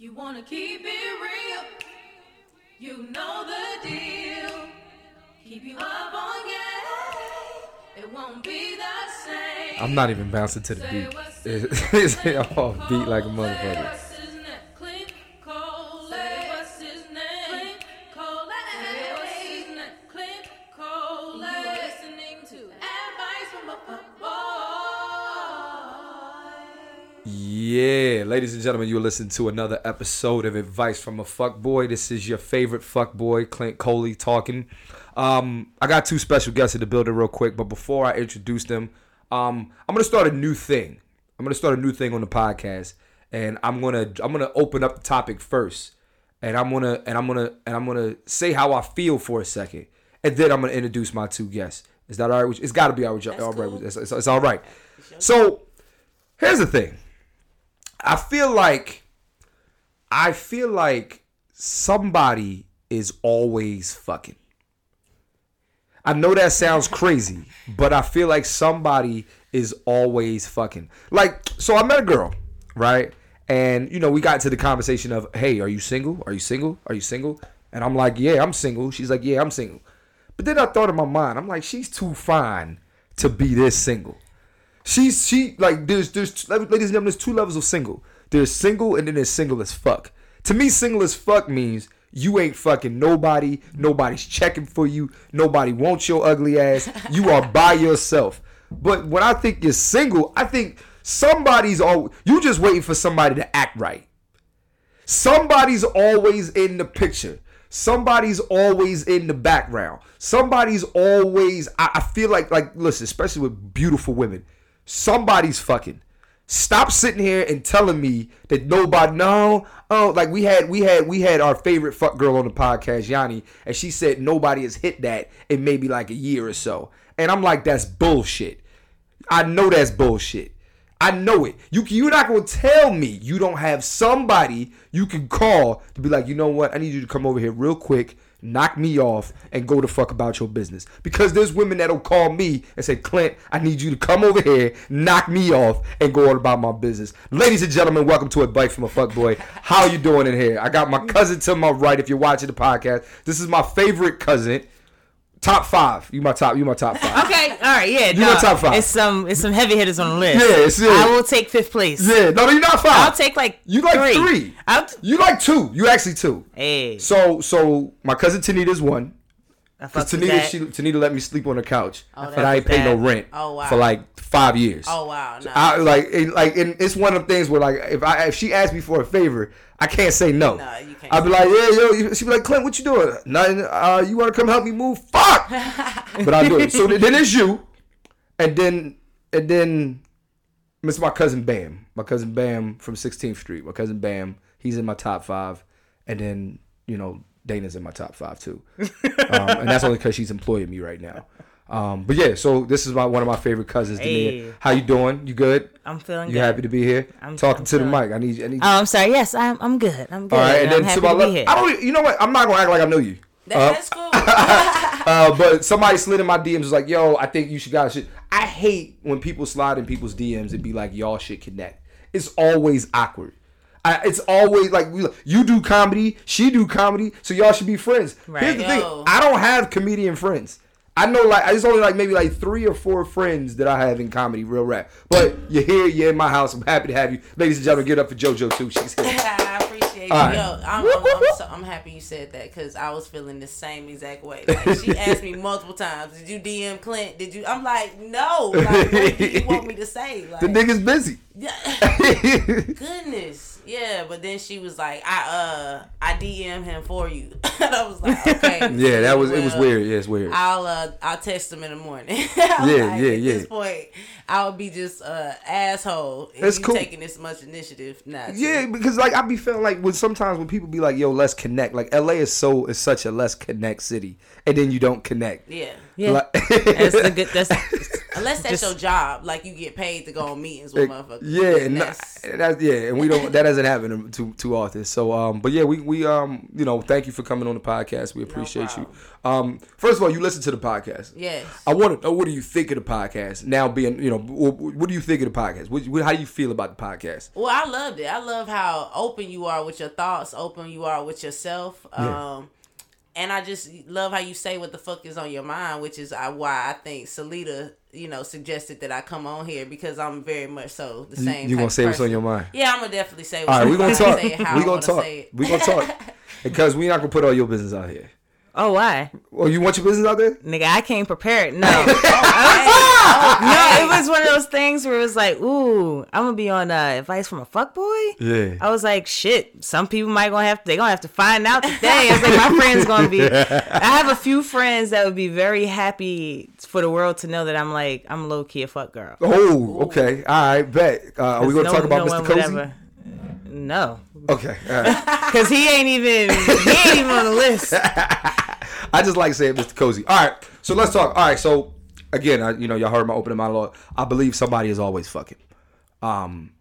You wanna keep it real. You know the deal. Keep you up on game. It won't be the same. I'm not even bouncing to the beat. It's, it's off beat like a motherfucker. Ladies and gentlemen, you're listening to another episode of Advice from a Fuck Boy. This is your favorite fuck boy, Clint Coley, talking. Um, I got two special guests in the building real quick, but before I introduce them, um, I'm gonna start a new thing. I'm gonna start a new thing on the podcast, and I'm gonna I'm gonna open up the topic first, and I'm gonna and I'm gonna and I'm gonna say how I feel for a second, and then I'm gonna introduce my two guests. Is that all right? It's got to be all right. All right. with- It's, it's, it's all right. So here's the thing. I feel like I feel like somebody is always fucking. I know that sounds crazy, but I feel like somebody is always fucking. Like, so I met a girl, right? And you know, we got to the conversation of, "Hey, are you single? Are you single? Are you single?" And I'm like, "Yeah, I'm single." She's like, "Yeah, I'm single." But then I thought in my mind, I'm like, "She's too fine to be this single." She's she like there's there's ladies and gentlemen, there's two levels of single. There's single and then there's single as fuck. To me, single as fuck means you ain't fucking nobody. Nobody's checking for you. Nobody wants your ugly ass. You are by yourself. But when I think you're single, I think somebody's all you just waiting for somebody to act right. Somebody's always in the picture. Somebody's always in the background. Somebody's always. I, I feel like like listen, especially with beautiful women. Somebody's fucking. Stop sitting here and telling me that nobody. No, oh, like we had we had we had our favorite fuck girl on the podcast, Yanni, and she said nobody has hit that in maybe like a year or so. And I'm like, that's bullshit. I know that's bullshit. I know it. You you're not gonna tell me you don't have somebody you can call to be like, you know what? I need you to come over here real quick, knock me off, and go the fuck about your business. Because there's women that'll call me and say, Clint, I need you to come over here, knock me off, and go on about my business. Ladies and gentlemen, welcome to advice from a fuck boy. How you doing in here? I got my cousin to my right. If you're watching the podcast, this is my favorite cousin. Top five. You my top. You my top five. Okay, all right, yeah. You no, want top five? It's some, it's some heavy hitters on the list. Yeah, it's- yeah. I will take fifth place. Yeah, no, you're not five. I'll take like You like three. I'll t- You like two. You actually two. hey, So so my cousin Tanita's one. I Cause fuck Tanita she Tanita let me sleep on her couch, Oh, and I ain't pay no rent Oh, wow. for like five years. oh wow, no. I like it, like and it's one of the things where like if I if she asks me for a favor, I can't say no. No, you can't I'd be like, yeah, yo. She'd be like, Clint, what you doing? Nothing. Uh, you want to come help me move? Fuck. but I do it. So then it's you, and then and then Miss my cousin Bam, my cousin Bam from 16th Street. My cousin Bam, he's in my top five, and then you know Dana's in my top five too, um, and that's only because she's employing me right now. Um, but yeah, so this is my one of my favorite cousins. Hey. How you doing? You good? I'm feeling You good. happy to be here? I'm- Talking I'm to the mic. I need you. I need. Oh, I'm sorry. Yes, I'm. I'm good. I'm good. All right, and I'm then to my left. I don't. You know what? I'm not gonna act like I know you. Uh, That's cool. uh, but somebody slid in my DMs was like, "Yo, I think you should guys should." I hate when people slide in people's DMs and be like, "Y'all should connect." It's always awkward. I, it's always like we, you do comedy, she do comedy, so y'all should be friends. Right. Here's the Yo. thing: I don't have comedian friends. I know like I just only like maybe like three or four friends that I have in comedy, real rap. But you're here, you're in my house. I'm happy to have you, ladies and gentlemen. Get up for JoJo too. She's here. I appreciate you. Right. Yo, I'm, I'm, I'm, so, I'm happy you said that because I was feeling the same exact way. Like, she asked me multiple times, "Did you DM Clint? Did you?" I'm like, "No." Like, what do you want me to say? Like, The nigga's busy. yeah, goodness, yeah. But then she was like, "I uh, I DM him for you." and I was like, "Okay." Yeah, that was it. Was weird. Yeah, it's weird. I'll uh I'll text him in the morning. Yeah, yeah, yeah, At yeah. this point, I would be just uh asshole if That's you cool. taking this much initiative. Not to. Yeah, because like I be feeling like when sometimes when people be like, "Yo, let's connect." Like LA is so is such a let's connect city, and then you don't connect. yeah. Yeah. Like- That's the good. That's Unless that's Just- your job, like you get paid to go on meetings with motherfuckers. Yeah, and that's- that, that's yeah, and we don't that doesn't happen too too often. So um, but yeah, we we um, you know, thank you for coming on the podcast. We appreciate you. Um, first of all, you listen to the podcast. Yes. I want to know what do you think of the podcast now? Being you know, wh- what do you think of the podcast? What, what, how do you feel about the podcast? Well, I loved it. I love how open you are with your thoughts, open you are with yourself. Yeah. Um, and I just love how you say what the fuck is on your mind, which is uh, why I think Salita, you know, suggested that I come on here because I'm very much so the same. you gonna say what's on your mind? Yeah, I'm gonna definitely say. All right, we gonna talk. We gonna talk. We gonna talk because we not gonna put all your business out here. Oh why, Well, you want your business out there? nigga? I came prepared. No, Oh, no, No, it was one of those things where it was like, ooh, I'm gonna be on uh, advice from a fuck boy. Yeah. I was like, shit. Some people might gonna have to. They gonna have to find out today. I was like, my friends gonna be. I have a few friends that would be very happy for the world to know that I'm like I'm low key a fuck girl. Oh, okay. All right, bet. Uh, are we gonna No- talk about no Mr. Cozy? ever- No, Okay. All right. because he ain't even he ain't even on the list. I just like saying Mr. Cozy. All right, so let's talk. All right, so again, I, you know, y'all heard my opening monologue. I believe somebody is always fucking. Um,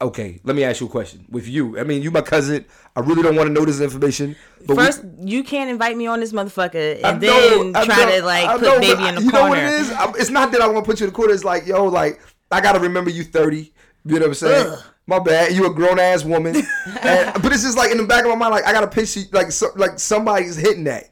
okay, let me ask you a question. With you, I mean, you my cousin. I really don't want to know this information. But we- First, you can't invite me on this motherfucker and I then know- try know- to like I put know, baby in the you corner. know what it is? I- It's not that I want to put you in the corner. It's like, yo, like I gotta remember you thirty. You know what I'm saying? Ugh. My bad. You a grown ass woman. and, but it's just like in the back of my mind, like I gotta picture like so, like somebody's hitting that,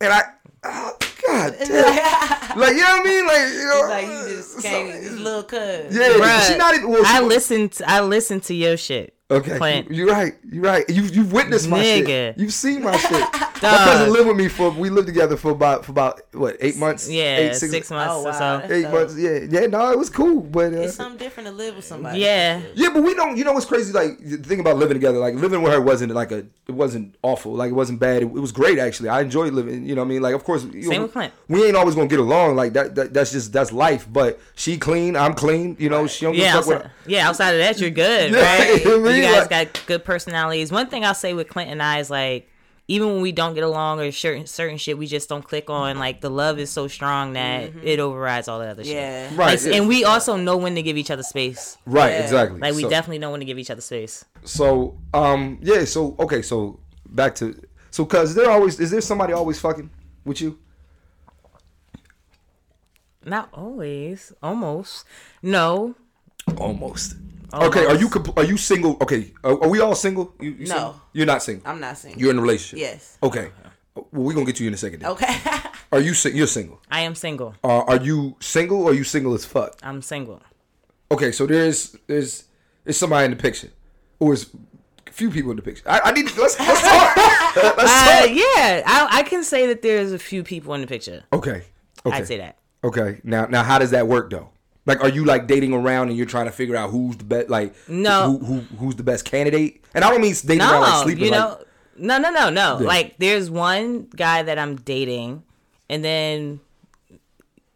and I. Oh, God damn. like, you know what I mean? Like, you know. Like you just came, this little cuz. Yeah, Bruh, she not even. Well, she, I listened. To, I listened to your shit. Okay, Clint. you, are right. You're right. You you've witnessed my shit. Nigga. You've seen my shit. my cousin lived with me for. We lived together for about for about what eight months. Yeah, eight, six, months Oh, or wow. so. Eight dope. months. Yeah, yeah. No, it was cool, but uh, It's something different to live with somebody. Yeah. yeah, but we don't. You know what's crazy? Like the thing about living together. Like living with her wasn't like a. It wasn't awful. Like it wasn't bad. It, it was great actually. I enjoyed living. You know what I mean? Like of course. You Same know, with Clint. We ain't always gonna get along. Like that, that. That's just that's life. But she clean. I'm clean. You know. She don't Yeah, a fuck what. outside, yeah. Outside of that, you're good, Yeah, right? I mean, you guys like- got good personalities. One thing I'll say with Clint and I is like, even when we don't get along or certain certain shit, we just don't click on. Like the love is so strong that it overrides all the other shit. Yeah. Right. Like, and we also know when to give each other space. Right. Yeah. Exactly. Like we So- definitely know when to give each other space. So, um, yeah. So, okay. So, back to so, cause there always is there somebody always fucking with you? Not always, almost. No, Almost. Okay. Are you compl- are you single? Okay. Are, are we all single? You, you No. single? You're not single. I'm not single. You're in a relationship. Yes. Okay. Well, we're gonna get you in a second. then. Okay. Are you sing- you're single? I am single. Uh, are you single or are you single as fuck? I'm single. Okay. So there's there's there's somebody in the picture, or is a few people in the picture. I, I need let's let's talk. let's Uh, talk. yeah, I, I can say that there's a few people in the picture. Okay. Okay. I'd say that. Okay. Now, now, how does that work though? Like, are you like dating around and you're trying to figure out who's the best? Like, No. who, who who's the best candidate? And I don't mean dating around like No, sleeping. you like, know, no, no, no, no. Yeah. Like, there's one guy that I'm dating, and then,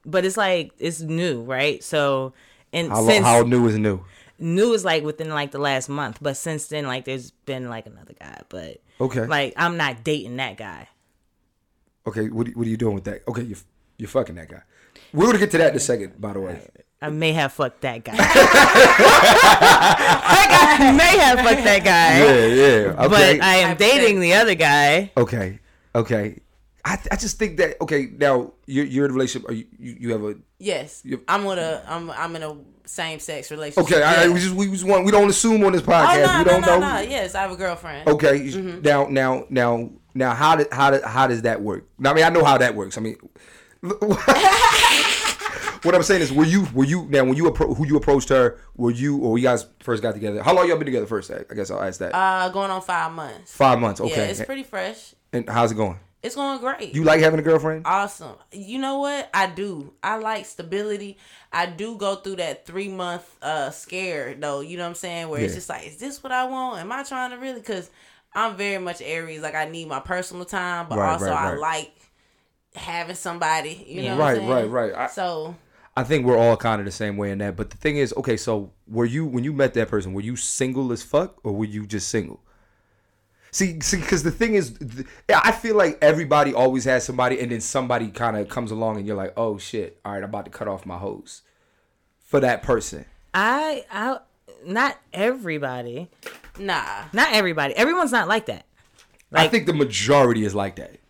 but it's like it's new, right? So, and how, since how new is new? new is like within like the last month, but since then, like, there's been like another guy, but Okay. like I'm not dating that guy. Okay. What, are- what are you doing with that? Okay, you're you're fucking that guy. We're gonna get to that in a second. By the way. I may have fucked that guy. I may have fucked that guy, Yeah. Yeah. Okay. but I am dating the other guy. okay. Okay. I, I just think that okay now you're you're in a relationship. Are you you, you have a yes. I'm with a. I'm. I'm in a same sex relationship. okay? I, I we just we just want we don't assume on this Oh podcast. no we no don't no know. no. Yes, I have a girlfriend. Okay. Mm-hmm. Now, now, now, now, how did how did how does that work? I mean, I know how that works. I mean, what I'm saying is, were you were you now when you appro- who you approached her? Were you or you guys first got together? How long y'all been together first? I guess I'll ask that. Uh, going on five months. Five months. Okay. Yeah, it's pretty fresh. and how's it going? It's going great. You like having a girlfriend? awesome. You know what? I do. I like stability. I do go through that three month uh scare though. You know what I'm saying? Where it's just like, is this what I want? Am I trying to really? Because I'm very much Aries. Like I need my personal time, but Right, also right, I like having somebody. You know, Yeah. what I'm Right, saying? right, right. I- so I think we're all kind of the same way in that. But the thing is, okay, so were you when you met that person? Were you single as fuck or were you just single? See, see, because the thing is, th- I feel like everybody always has somebody, and then somebody kind of comes along, and you're like, oh shit, all right, I'm about to cut off my hose for that person. I I not everybody. Nah. Not everybody. Everyone's not like that. I think the majority is like that.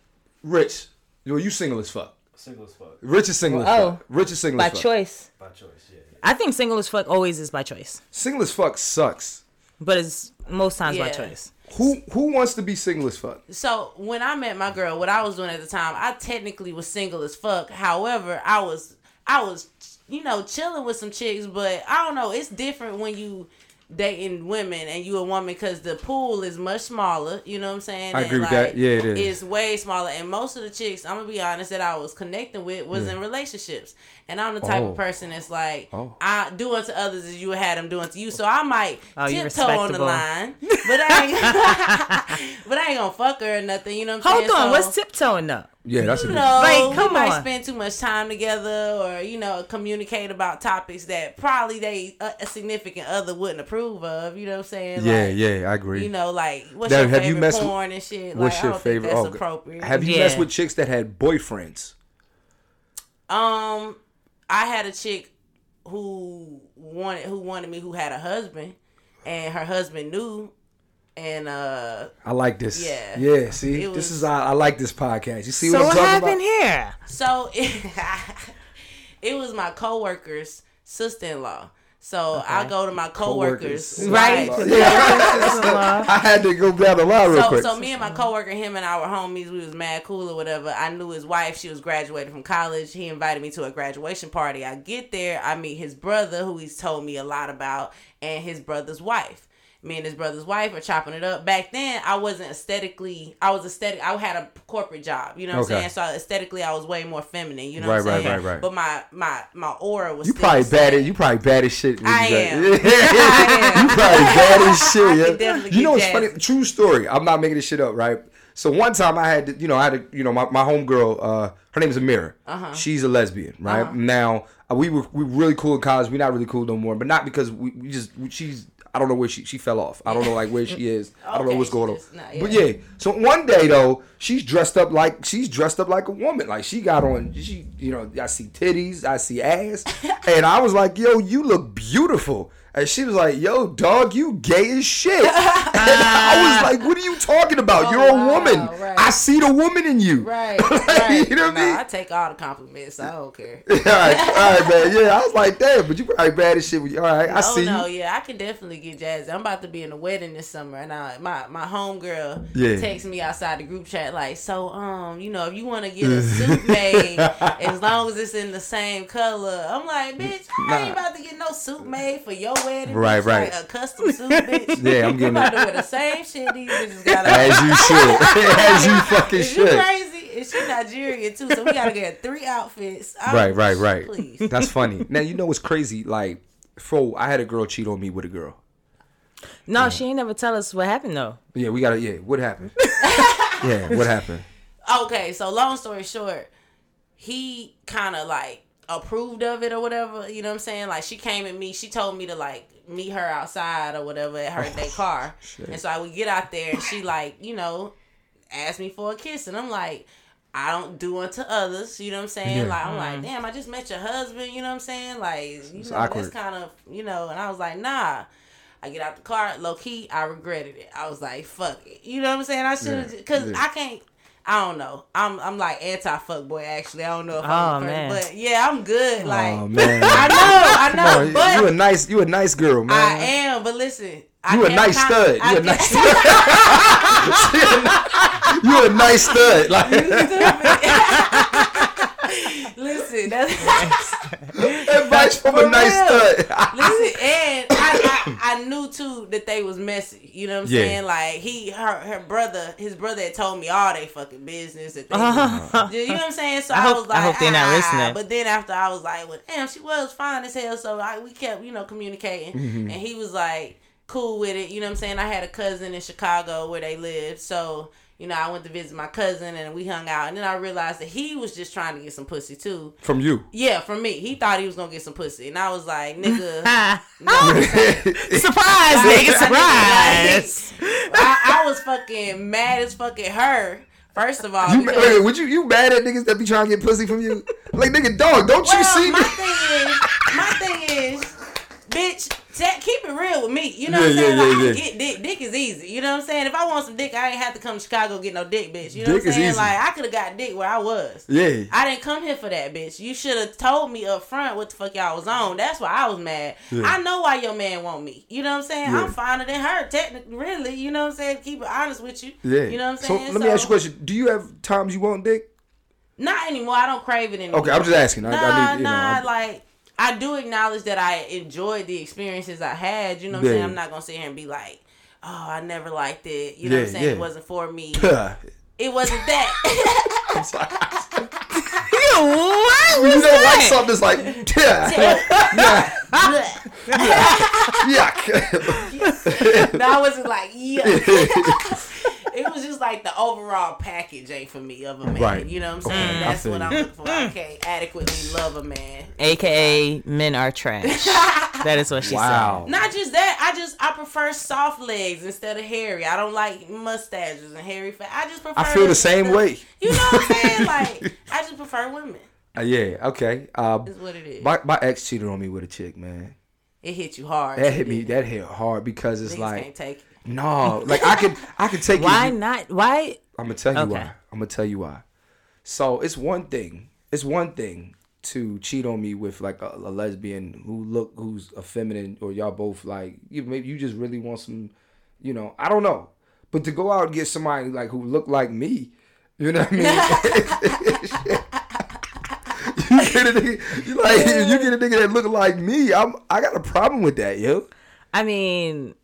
Rich, yo, you single as fuck. Single as fuck. Rich is single Oh. as fuck. Rich is single by as fuck. choice. By choice, yeah. I think single as fuck always is by choice. Single as fuck sucks. But it's most times by choice. Who who wants to be single as fuck? So when I met my girl, what I was doing at the time, I technically was single as fuck. However, I was I was you know chilling with some chicks, but I don't know. It's different when you dating women and you a woman because the pool is much smaller. You know what I'm saying? I And, agree with that. Yeah, it is. It's way smaller, and most of the chicks, I'm gonna be honest, that I was connecting with was in relationships, and I'm the type Oh. of person that's like, Oh. I do unto others as you had them doing to you. So I might Oh, tiptoe on the line, but I ain't, but I ain't gonna fuck her or nothing. You know what I'm Hold saying? Hold on, So, what's tiptoeing up? Yeah, that's a you good. know, Like, we come might on. spend too much time together, or you know, communicate about topics that probably they a, a significant other wouldn't approve of. You know what I'm saying? Yeah, Like, yeah, I agree. You know, like what's Now, your have you favorite messed with- porn and shit? What's like, your I don't favorite? Think that's oh, appropriate. Have you Yeah. messed with chicks that had boyfriends? Um, I had a chick who wanted who wanted me who had a husband, and her husband knew, and uh, I like this. Yeah. Yeah. See, It this is I, I like this podcast. You see So what I'm what talking happened about? here? so it, it was my coworker's sister-in-law. So I go to my coworkers, Coworkers. Right. Yeah. I had to go down the line real So, quick. so me and my coworker, him and I were homies. We was mad cool or whatever. I knew his wife. She was graduating from college. He invited me to a graduation party. I get there. I meet his brother, who he's told me a lot about, and his brother's wife. Me and his brother's wife are chopping it up. Back then, I wasn't aesthetically. I was aesthetic. I had a corporate job. You know what Okay. I'm saying? So aesthetically, I was way more feminine. You know Right, what I'm right, saying? right, right. But my my my aura was. you probably bad as you probably bad as shit. I you am. got- I am. you probably bad as shit. Yeah. you know what's funny? True story. I'm not making this shit up, right? So one time I had, to, you know, I had, to, you know, my, my homegirl, uh, her name is Amira. Uh-huh. She's a lesbian, right? Now uh, we were we were really cool in college. We're not really cool no more, but not because we, we just we, she's. I don't know where she she fell off. I don't know like where she is. I don't know what's going on. But yeah. yeah. So one day though, she's dressed up like she's dressed up like a woman. Like she got on. She you know I see titties, I see ass, and I was like, yo, you look beautiful. And she was like, "Yo, dog, you gay as shit." And I was like, "What are you talking about? Oh, You're a wow, woman. right. I see the woman in you." Right, Like, right. you know what Nah, I mean? I take all the compliments. I don't care. all right, all right, man. Yeah, I was like, "Damn," but you probably bad as shit. With you. All right, I Oh see no, you. yeah, I can definitely get jazzy. I'm about to be in a wedding this summer, and I, my my homegirl Yeah. texts me outside the group chat like, so um, you know, if you want to get a suit made, as long as it's in the same color, I'm like, bitch, I ain't Nah. about to get no suit made for your wedding, Right, bitch, right. Like a custom suit, bitch. Yeah, I'm getting about it. to wear the same shit these bitches got. As you should. as you fucking Is you crazy? And she Nigerian too, so we gotta get three outfits. I'm- Right, right, right. Please. That's funny. Now you know what's crazy? Like, fro, I had a girl cheat on me with a girl. No, she ain't never tell us what happened though. Yeah, we gotta. Yeah, what happened? yeah, what happened? okay, so long story short, he kind of like approved of it or whatever. You know what I'm saying? Like she came at me, she told me to like meet her outside or whatever at her Oh, day car, and so I would get out there and she like you know asked me for a kiss, and I'm like. I don't do unto others, you know what I'm saying? Yeah. Like I'm like, mm-hmm. damn, I just met your husband, you know what I'm saying? Like, you know, awkward. that's kind of, you know. And I was like, nah. I get out the car, low key, I regretted it. I was like, fuck it, you know what I'm saying? I should have, Yeah, cause yeah. I can't. I don't know. I'm I'm like anti fuck boy actually. I don't know if Oh, I'm a man. person, but yeah, I'm good. Oh, like oh man, I know, I know, Come on, but you a nice, you a nice girl, man. I am. But listen, I You a nice stud. I You a nice kept- stud. you a nice stud. Like listen, that's advice from a nice real. stud. Listen, and I, knew too that they was messy. You know what I'm Yeah. saying? Like he, her, her brother, his brother had told me all they fucking business. That they, Uh-huh. you know what I'm saying? So I I, hope- was like, I hope they're not ah. listening. But then after I was like, well, damn, she was fine as hell. So I, we kept, you know, communicating, Mm-hmm. and he was like cool with it. You know what I'm saying? I had a cousin in Chicago where they lived, so you know, I went to visit my cousin and we hung out, and then I realized that he was just trying to get some pussy too. From you. Yeah, from me, he thought he was gonna get some pussy, and I was like, nigga, no. surprise, nigga, surprise. I, I was fucking mad as fucking her. First of all, You, because- wait, would you you mad at niggas that be trying to get pussy from you? Like nigga, dog, don't you well, see? my thing is, my thing is, bitch, keep it real with me. You know what I'm Yeah, saying? yeah, like, I yeah, can get dick. Dick is easy. You know what I'm saying? If I want some dick, I ain't have to come to Chicago get no dick, bitch. You know Dick what I'm saying? easy. Like I could have got dick where I was. Yeah. I didn't come here for that, bitch. You should have told me up front what the fuck y'all was on. That's why I was mad. Yeah. I know why your man want me. You know what I'm saying? Yeah. I'm finer than her, technically, really. You know what I'm saying? Keep it honest with you. Yeah. You know what I'm saying? so let me ask you a question. Do you have times you want dick? Not anymore. I don't crave it anymore. Okay, I'm just asking. I, Nah, I need, you know. nah. I'm- like I do acknowledge that I enjoyed the experiences I had. You know what I'm saying? I'm not gonna sit here and be like, oh, I never liked it. You know what I'm saying? yeah. It wasn't for me. It wasn't that. what you don't like something that's like, yeah, yuck. no, I wasn't like, yeah. It was just like the overall package ain't for me of a man. Right. You know what I'm saying? I That's what. I'm looking for. I can't adequately love a man. AKA men are trash. that is what she Wow. Not just that, I just I prefer soft legs instead of hairy. I don't like mustaches and hairy fat. I just prefer. I feel the same way. You know what I'm saying? Like I just prefer women. Uh, yeah. Okay. Uh, Is what it is. my my ex cheated on me with a chick, man. it hit you hard. That hit me. That hit hard because it's Niggas like can't take. it. No, like I could I could take. Why it. not? Why? I'm gonna tell you Okay. why. I'm gonna tell you why. So it's one thing. It's one thing to cheat on me with like a, a lesbian who look who's a feminine or y'all both like you maybe you just really want some, you know I don't know, but to go out and get somebody like who look like me, you know what I mean? you get a nigga, you like you get a nigga that look like me. I'm I got a problem with that, yo. I mean,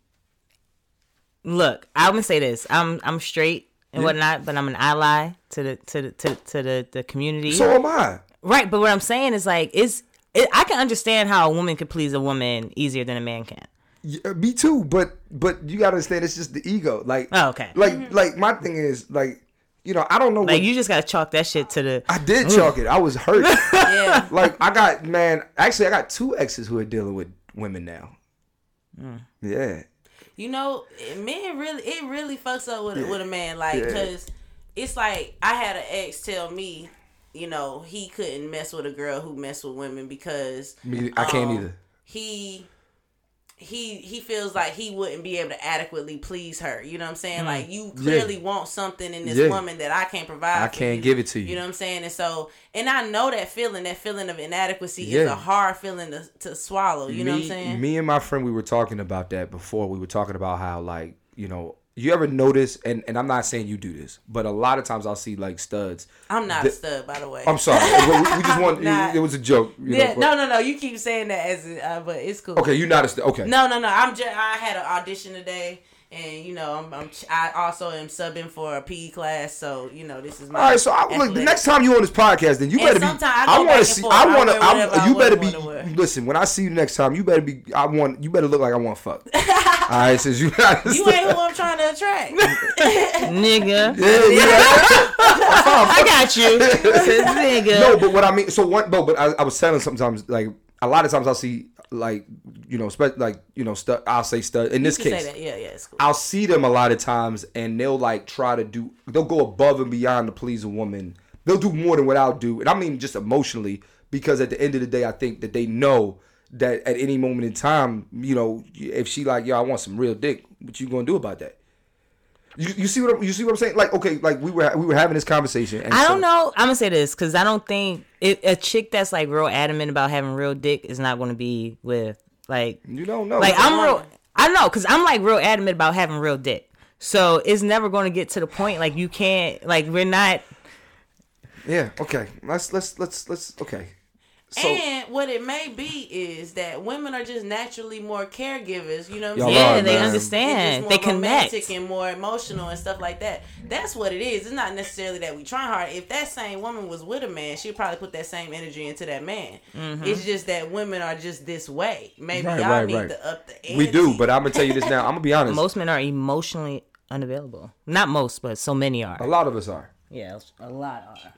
look, I'm gonna say this. I'm I'm straight and whatnot, but I'm an ally to the to the to, to the the community. So am I. right, but what I'm saying is like is it, I can understand how a woman could please a woman easier than a man can. Yeah, uh, me too, but but you gotta understand it's just the ego. Like Oh, okay. Like mm-hmm. like my thing is like you know I don't know Like what you just gotta chalk that shit to the. I did mm. chalk it. I was hurt. Yeah. like I got man. Actually, I got two exes who are dealing with women now. Mm. Yeah. You know, men really it really fucks up with with a man like Yeah. because it's like I had an ex tell me, you know, he couldn't mess with a girl who messed with women because Me, I can't um, either. He he he feels like he wouldn't be able to adequately please her. You know what I'm saying? Mm. Like you clearly want something in this Yeah. woman that I can't provide. I can't you. give it to you. You know what I'm saying? And so, and I know that feeling, that feeling of inadequacy is a hard feeling to, to swallow. You know what I'm saying? me and my friend, we were talking about that before. We were talking about how, like, you know, you ever notice, and, and I'm not saying you do this, but a lot of times I'll see, like, studs. I'm not The- a stud, by the way. I'm sorry. we, we just want, it was a joke. You yeah, know, no, no, no. You keep saying that as, uh, but it's cool. Okay, you're not a stud. Okay. No, no, no. I'm just. I had an audition today, and you know, I'm. I'm I also am subbing for a PE class, so you know, this is my. All right, so I, look. The next time you on this podcast, then you And better be. I I, want to see. forth. I I want to. You wanna- better be. Listen, when I see you next time, you better be. I want. You better look like I want fuck. All right, since you. You ain't who I'm trying to attract. Nigga, Yeah, yeah. I got you. Nigga. no, but what I mean, so one, no, but I, I was telling sometimes, like a lot of times I'll see, like you know, spe- like you know, stud. I'll say stud. In this case, say that. Yeah, yeah, cool. I'll see them a lot of times, and they'll like try to do. They'll go above and beyond to please a woman. They'll do more than what I'll do, and I mean just emotionally, because at the end of the day, I think that they know that at any moment in time, you know, if she like, yo, I want some real dick, what you gonna do about that? You, you see what I'm, you see what I'm saying? Like, okay, like we were we were having this conversation. And I so- don't know. I'm gonna say this because I don't think it, a chick that's like real adamant about having real dick is not gonna be with like You don't know. like I'm real. I know because I'm like real adamant about having real dick. So it's never gonna get to the point like you can't like we're not. Yeah. Okay. Let's let's let's let's. Okay. So and what it may be is that women are just naturally more caregivers. You know what I'm saying? Yeah, are, they understand. It's They just more connect. and more emotional and stuff like that. That's what it is. It's not necessarily that we try hard. If that same woman was with a man, she'd probably put that same energy into that man. Mm-hmm. It's just that women are just this way. Maybe Right, y'all right, need right. to up the ante. we do, but I'm gonna tell you this now. I'm gonna be honest. Most men are emotionally unavailable. Not most, but so many are. A lot of us are. Yeah, a lot are.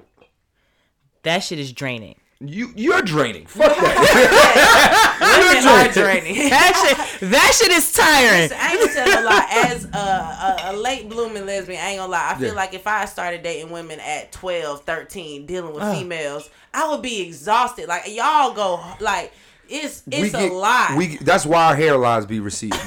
That shit is draining. You you're draining. Fuck that. Women You're are draining. draining. That shit, that shit is tiring. I ain't gonna tell a lie. As a, a, a late blooming lesbian, I ain't gonna lie. I feel Yeah. like if I started dating women at 12, 13, dealing with ah. females, I would be exhausted. Like y'all go like it's it's a get- lot. We that's why our hairlines be receding.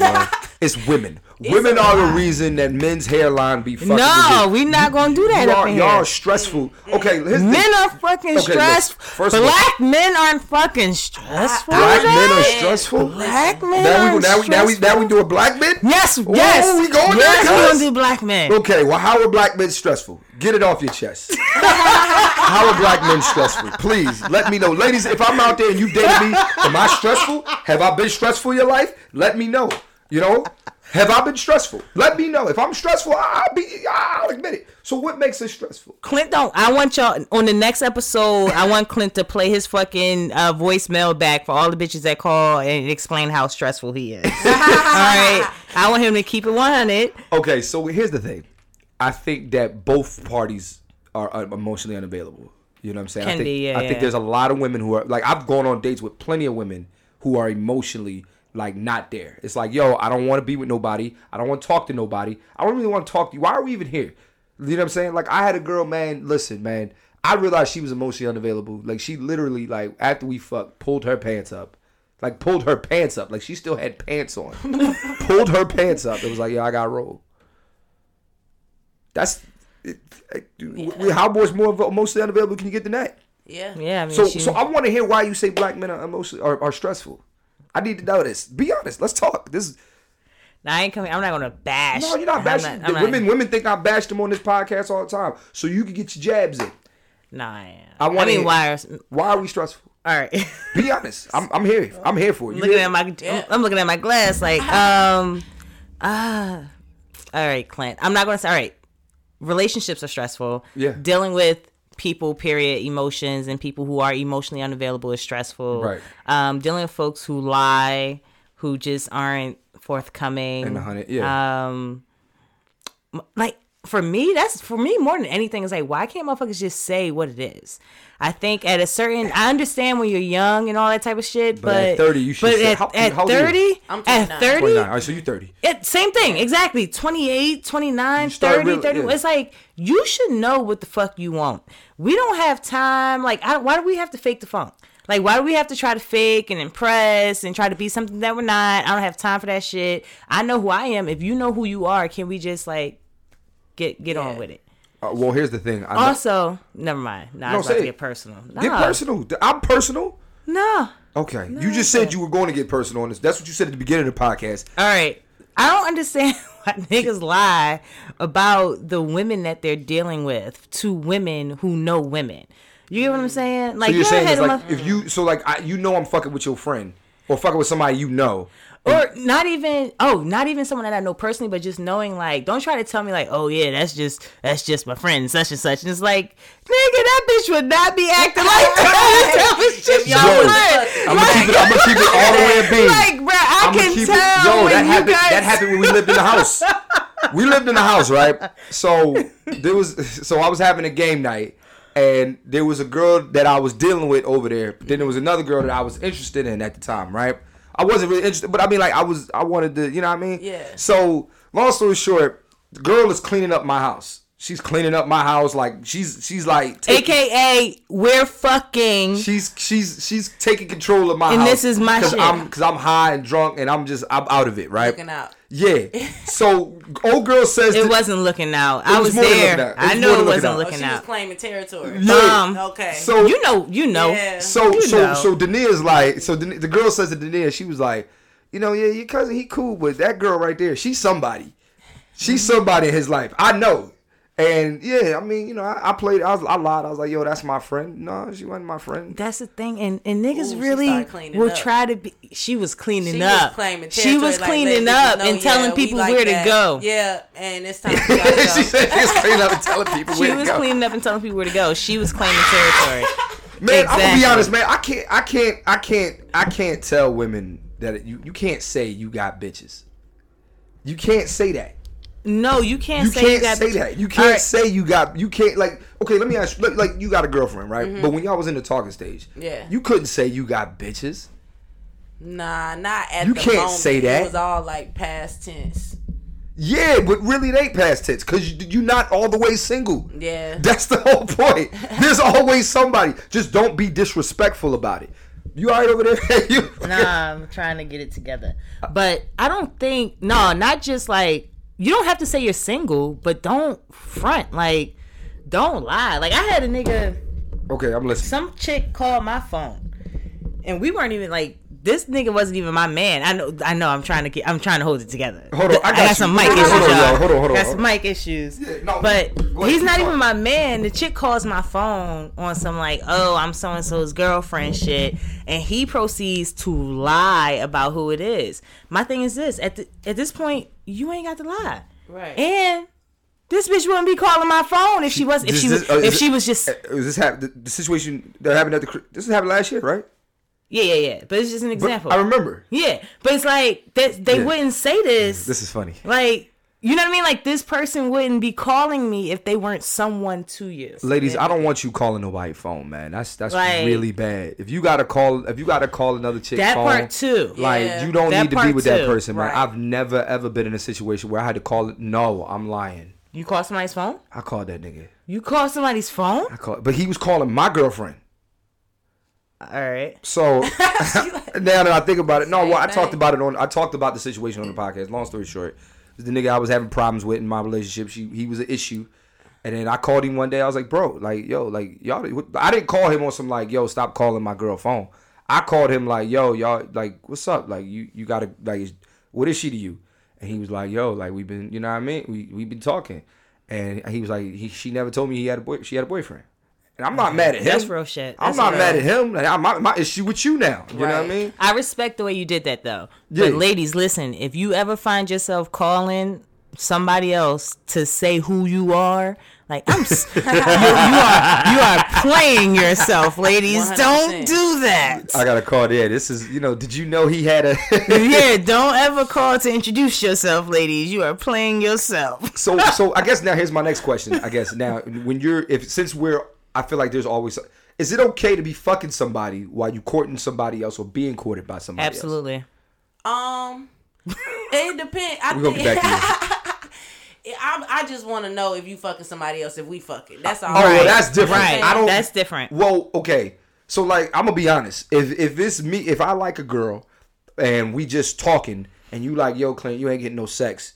It's women. women a are the reason that men's hairline be fucking. No, ridiculous. we not gonna do that y'all, up in y'all stressful. Okay, Men thing. are fucking Okay, stressed. look, first of all- Black men aren't fucking stressful. Black men are stressful. Black men Now are we now we now we now we doing black men. Yes, Oh, yes. we going there, we gonna do black men. Okay, well, how are black men stressful? Get it off your chest. how are black men stressful? Please let me know, ladies. If I'm out there and you dated me, am I stressful? Have I been stressful in your life? Let me know. You know, have I been stressful? Let me know. If I'm stressful, I'll be. I'll admit it. So what makes it stressful? Clint don't. I want y'all on the next episode. I want Clint to play his fucking uh, voicemail back for all the bitches that call and explain how stressful he is. all right, I want him to keep it one hundred. Okay, so here's the thing. I think that both parties are uh, emotionally unavailable. You know what I'm saying? I think, be, yeah, I think there's a lot of women who are like I've gone on dates with plenty of women who are emotionally like not there. It's like, yo, I don't want to be with nobody. I don't want to talk to nobody. I don't really want to talk to you. Why are we even here? You know what I'm saying? Like I had a girl, man. Listen, man. I realized she was emotionally unavailable. Like she literally, like after we fucked, pulled her pants up. Like pulled her pants up. Like she still had pants on. pulled her pants up. It was like, yo, I got rolled. That's it, it, we- how much more emotionally unavailable can you get than that? yeah. Yeah, I mean, So, she, so I want to hear why you say black men are emotionally are, are stressful. I need to know this. Be honest. Let's talk. This. Nah, I ain't coming. I'm not gonna bash. No, you're not bashing. The women, women think I bash them on this podcast all the time. So you can get your jabs in. Nah, I am. I I, wanna- mean, why? Are, Why are we stressful? all right. Be honest. I'm, I'm here. I'm here for. You looking at my I'm looking at my glass like um ah all right clint i'm not gonna say all right relationships are stressful Yeah. dealing with people period emotions and people who are emotionally unavailable is stressful Right. um dealing with folks who lie who just aren't forthcoming And hundred, yeah. um like for me that's for me more than anything is like why can't motherfuckers just say what it is i think at a certain i understand when you're young and all that type of shit but, But at 30, you should but say- at, how- at how old are you? 30 I'm at 29. 30 29. All right, so you 30. it, same thing, exactly. 28, 29, 30, real- 30. yeah. It's like, you should know what the fuck you want. We don't have time. Like, I, why do we have to fake the funk? Like, why do we have to try to fake and impress and try to be something that we're not? I don't have time for that shit. I know who I am. If you know who you are, can we just, like, get get on with it? Uh, well, here's the thing. I know- Also, never mind. Nah, No, it's about say to get personal. Nah, get personal. I'm personal. No. Okay. you just said you were going to get personal on this. That's what you said at the beginning of the podcast. All right. I don't understand why niggas lie about the women that they're dealing with to women who know women. You get what I'm saying? Like So you're go saying ahead it's and like if you so like I, you know I'm fucking with your friend or fucking with somebody you know. Or not even oh, not even someone that I know personally, but just knowing like don't try to tell me like, oh yeah, that's just that's just my friend, and such and such. And it's like, nigga, that bitch would not be acting like that. that was just your friend. I'm gonna keep it. I'm gonna keep it all the way a beam. Like, bro, I I'ma can tell Yo, when that you happened. guys That happened when we lived in the house. we lived in the house, right? So there was. So I was having a game night, and there was a girl that I was dealing with over there. Then there was another girl that I was interested in at the time, right? I wasn't really interested, but I mean, like, I was. I wanted to, you know what I mean? Yeah. So long story short, the girl is cleaning up my house. She's cleaning up my house, like she's she's like taking- AKA, we're fucking. She's she's she's taking control of my And house. this is my shit. I'm because I'm high and drunk and I'm just I'm out of it, right? Looking out. Yeah. So old girl says It wasn't looking out. I was was, more there. looking I was know it wasn't looking out. Oh, she was claiming territory. Yeah. Um, Okay. So You know, you know. Yeah. so You so know. so Deneia's like so Dan- the girl says to Deneia, she was like, you know, yeah, your cousin he cool, but that girl right there, she's somebody. She's Mm-hmm. somebody in his life. I know. And yeah, I mean, you know, I, I played. I was, I lied. I was like, "Yo, that's my friend." No, she wasn't my friend. That's the thing, and and niggas Ooh, really started cleaning will up. try to be. She was cleaning She was up. claiming she was like, cleaning up know, and telling yeah, we people like where that. to go. Yeah, and it's time for y'all to she go. said she was cleaning up and telling people She where was to go. She was cleaning up and telling people where to go. She was claiming territory. Man, I'm gonna be Exactly. honest, man. I can't, I can't, I can't, I can't tell women that you you can't say you got bitches. You can't say that. No, you can't You say can't you got say that. You can't All right. say you got. You can't like. Okay, let me ask you. Like, like you got a girlfriend, right? But when y'all was in the talking stage, Mm-hmm. Yeah. you couldn't say you got bitches. Nah, not at You the can't moment. say that. It was all like past tense. Yeah, but really, they past tense because you, you're not all the way single. Yeah. That's the whole point. There's always somebody. Just don't be disrespectful about it. You all right over there? you, Nah, I'm trying to get it together. But I don't think no, not just like you don't have to say you're single, but don't front. Like, don't lie. Like I had a nigga Okay, I'm listening. some chick called my phone. And we weren't even like this nigga wasn't even my man. I know I know I'm trying to get I'm trying to hold it together. Hold on, I got you. some mic Hold on, issues. hold on, y'all. y'all. Hold on, hold on, Got some mic issues. Yeah, no, but ahead, he's not even my man. The chick calls my phone on some like, oh, I'm so and so's girlfriend shit, and he proceeds to lie about who it is. My thing is this: at the, at this point, you ain't got to lie, Right. and this bitch wouldn't be calling my phone if she was if This- she this- was uh, if it- she was just uh, Was this hap- the, the situation that happened at the? cr- This happened last year, right? Yeah yeah yeah. But it's just an But example. I remember. yeah, but it's like that they Yeah. wouldn't say this. This is funny. like you know what I mean? Like this person wouldn't be calling me if they weren't someone to you. Ladies, I don't want you calling a white phone, man. That's that's Like- really bad. If you gotta call, if you gotta call another chick That phone, part too. Like Yeah. you don't That need to be part with that person, man. Right. I've never ever been in a situation where I had to call it. No, I'm lying. You call somebody's phone? I called that nigga. You call somebody's phone? I called, but he was calling my girlfriend. All right. So now that I think about it, no, well, I talked about it on. I talked about the situation on the podcast. Long story short, the nigga I was having problems with in my relationship. She he was an issue, and then I called him one day. I was like, bro, like yo, like y'all. I didn't call him on some like yo, stop calling my girl phone. I called him like yo, y'all, like what's up? Like you you gotta like what is she to you? And he was like yo, like we've been you know what I mean we we've been talking, and he was like he she never told me he had a boy she had a boyfriend. And I'm not mad at him. That's real shit. I'm not real. mad at him. Like, I- my, my issue with you now. You know what I mean? I respect the way you did that though. Yeah. But ladies, listen, if you ever find yourself calling somebody else to say who you are, like I'm s- you, you are you are playing yourself, ladies. do not 100%. do that. I got a call. Yeah, this is you know. Did you know he had a? yeah, don't ever call to introduce yourself, ladies. You are playing yourself. so so I guess now here's my next question. I guess now when you're if since we're I feel like there's always is it okay to be fucking somebody while you courting somebody else or being courted by somebody else? Absolutely. Um, it depends. I We're gonna think, get back to you. I, I just want to know if you fucking somebody else, if we fucking. That's all. Oh, well, that's different. Right. I don't. That's different. Well, okay. So like, I'm gonna be honest. If if it's me, if I like a girl, and we just talking, and you like, yo, Clint, you ain't getting no sex.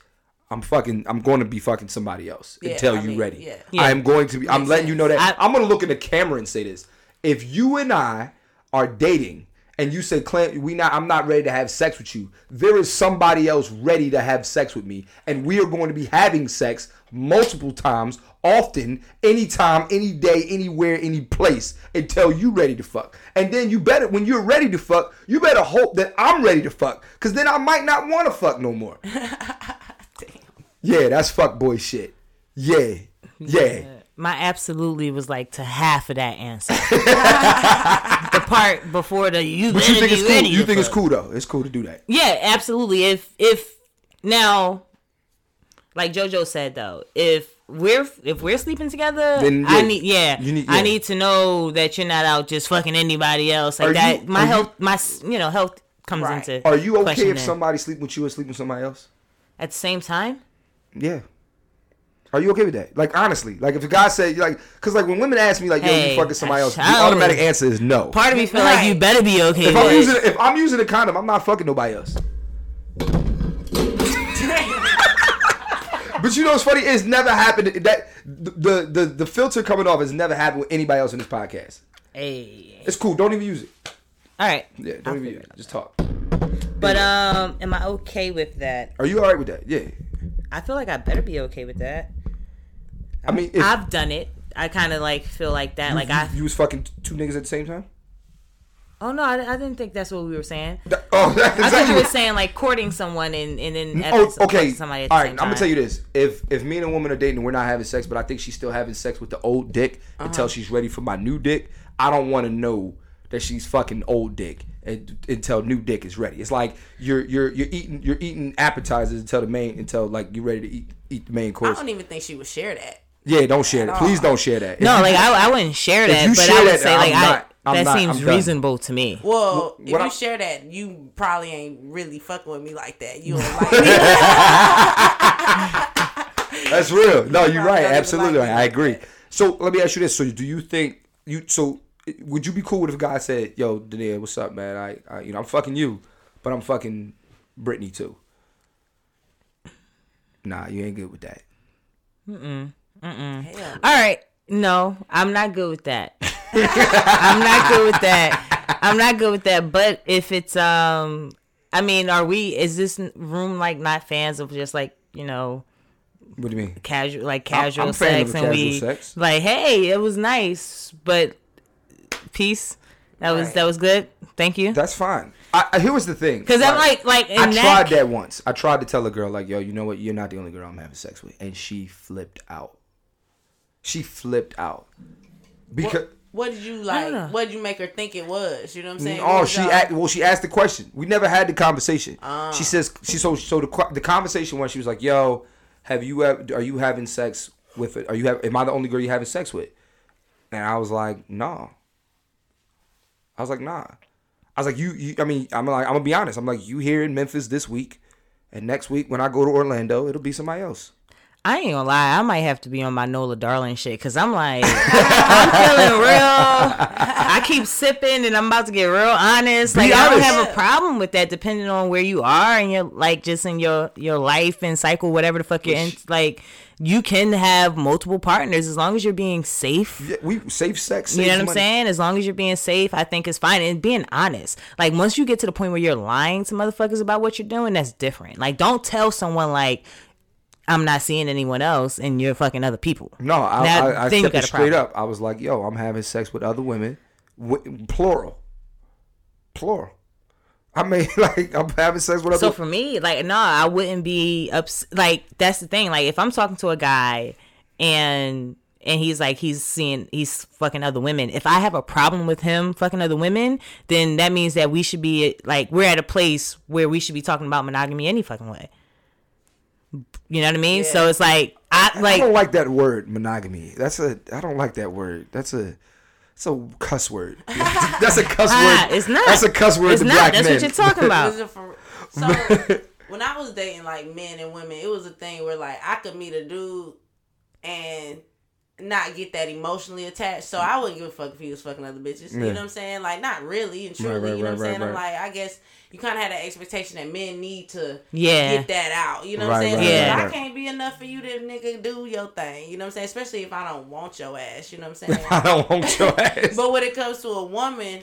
I'm fucking. I'm going to be fucking somebody else Yeah, until I you mean, ready. yeah. Yeah. I am going to be. I'm Makes letting you know that. I- I'm gonna look in the camera and say this. If you and I are dating, and you say, Clint, we not. I'm not ready to have sex with you. There is somebody else ready to have sex with me, and we are going to be having sex multiple times, often, anytime, any day, anywhere, any place, until you ready to fuck. And then you better, when you're ready to fuck, you better hope that I'm ready to fuck, cause then I might not want to fuck no more. Yeah, that's fuck boy shit. Yeah, yeah. My absolutely was like to half of that answer. the part before the you. But you think it's cool? You to think it's cool though? It's cool to do that. Yeah, absolutely. If if now, like JoJo said though, if we're if we're sleeping together, Then, I yeah, need yeah, you need- I need to know that you're not out just fucking anybody else like Are that. you- my are you- health, my you know health comes Right. into. Are you okay if then. somebody sleep with you and sleep with somebody else? at the same time? Yeah. Are you okay with that? Like honestly, like if a guy said like, cause like when women ask me like, yo, Hey, you fucking somebody else, the automatic answer is no. Part of me feel like you better be okay. If with I'm it. using if I'm using a condom, I'm not fucking nobody else. But you know what's funny? It's never happened. That the the the filter coming off has never happened with anybody else in this podcast. Hey. It's cool. Don't even use it. All right, Yeah, don't even use it. Just talk. but um, am I okay with that? Are you all right with that? Yeah. I feel like I better be okay with that. I mean, if I've done it. I kind of like feel like that. Like I. you was fucking two niggas at the same time. Oh no, I, I didn't think that's what we were saying. That- oh, that's I thought you were saying like courting someone and and then Oh, okay. somebody at the All right, I'm gonna tell you this: if if me and a woman are dating and we're not having sex, but I think she's still having sex with the old dick Uh-huh. until she's ready for my new dick, I don't want to know that she's fucking old dick and, until new dick is ready. It's like you're you're you're eating you're eating appetizers until the main until like you're ready to eat eat the main course. I don't even think she would share that. Yeah, don't share that. Please don't share that. If No, you- like I, I wouldn't share that, you but share I would that, say I'm like not- I I'm that not- seems reasonable to me. Well, if what you I- share that, you probably ain't really fucking with me like that. You don't like me. That's real. No, you're Right, right. don't even Absolutely, like I agree. So let me ask you this: So do you think you? So would you be cool with if a guy said, "Yo, Daniel, what's up, man? I, I, you know, I'm fucking you, but I'm fucking Brittany too." Nah, you ain't good with that. Hell, All right. No, I'm not good with that. I'm not good with that. I'm not good with that. But if it's um I mean, are we is this room like not fans of just like, you know, What do you mean? casual like casual I'm a fan of sex and casual we sex. like, hey, it was nice, but peace. That was Right. that was good. Thank you. That's fine. I, I here was the thing. Cuz I'm like like in I that tried that once. I tried to tell a girl like, "Yo, you know what? You're not the only girl I'm having sex with," and she flipped out. She flipped out because. what did you like? What did you make her think it was? You know what I'm saying? Oh, she y'all- asked, well, she asked the question. We never had the conversation. Ah. She says she so so the the conversation when she was like, "Yo, have you ever, are you having sex with it? Are you have am I the only girl you having sex with?" And I was like, "No." I was like, "Nah." I was like, "You, you I mean, I'm like I'm gonna be honest. I'm like, you here in Memphis this week, and next week when I go to Orlando, it'll be somebody else." I ain't gonna lie, I might have to be on my Nola Darling shit because I'm like, I'm feeling real. I keep sipping and I'm about to get real honest. Like I don't have a problem with that, depending on where you are and you're like just in your your life and cycle, whatever the fuck you're in. Like you can have multiple partners as long as you're being safe. Yeah, we safe sex. You know what I'm money. saying? As long as you're being safe, I think it's fine. And being honest. Like once you get to the point where you're lying to motherfuckers about what you're doing, that's different. Like don't tell someone like I'm not seeing anyone else and you're fucking other people. No, I, Now, I, I it straight up. I was like, "Yo, I'm having sex with other women, w- plural, plural." I mean, like I'm having sex with other. So for me, like, no, I wouldn't be ups. Like, that's the thing. Like, if I'm talking to a guy and and he's like he's seeing he's fucking other women. If I have a problem with him fucking other women, then that means that we should be like we're at a place where we should be talking about monogamy any fucking way. You know what I mean? So it's like I like I don't like that word monogamy. That's a. I don't like that word. That's a. It's a cuss word. That's a cuss Ah, word. it's not. That's a cuss word It's to not. black That's men. what you're talking about. For- so when I was dating like men and women, it was a thing where like I could meet a dude and not get that emotionally attached. So mm. I wouldn't give a fuck if he was fucking other bitches. You know what I'm saying? Like not really and truly. right, you know right, what I'm saying? right, I'm right. like, I guess you kind of had that expectation that men need to Yeah. get that out. You know what Right, I'm saying? right, So right, I can't be enough for you to nigga do your thing. You know what I'm saying? Especially if I don't want your ass. You know what I'm saying? I don't want your ass. But when it comes to a woman,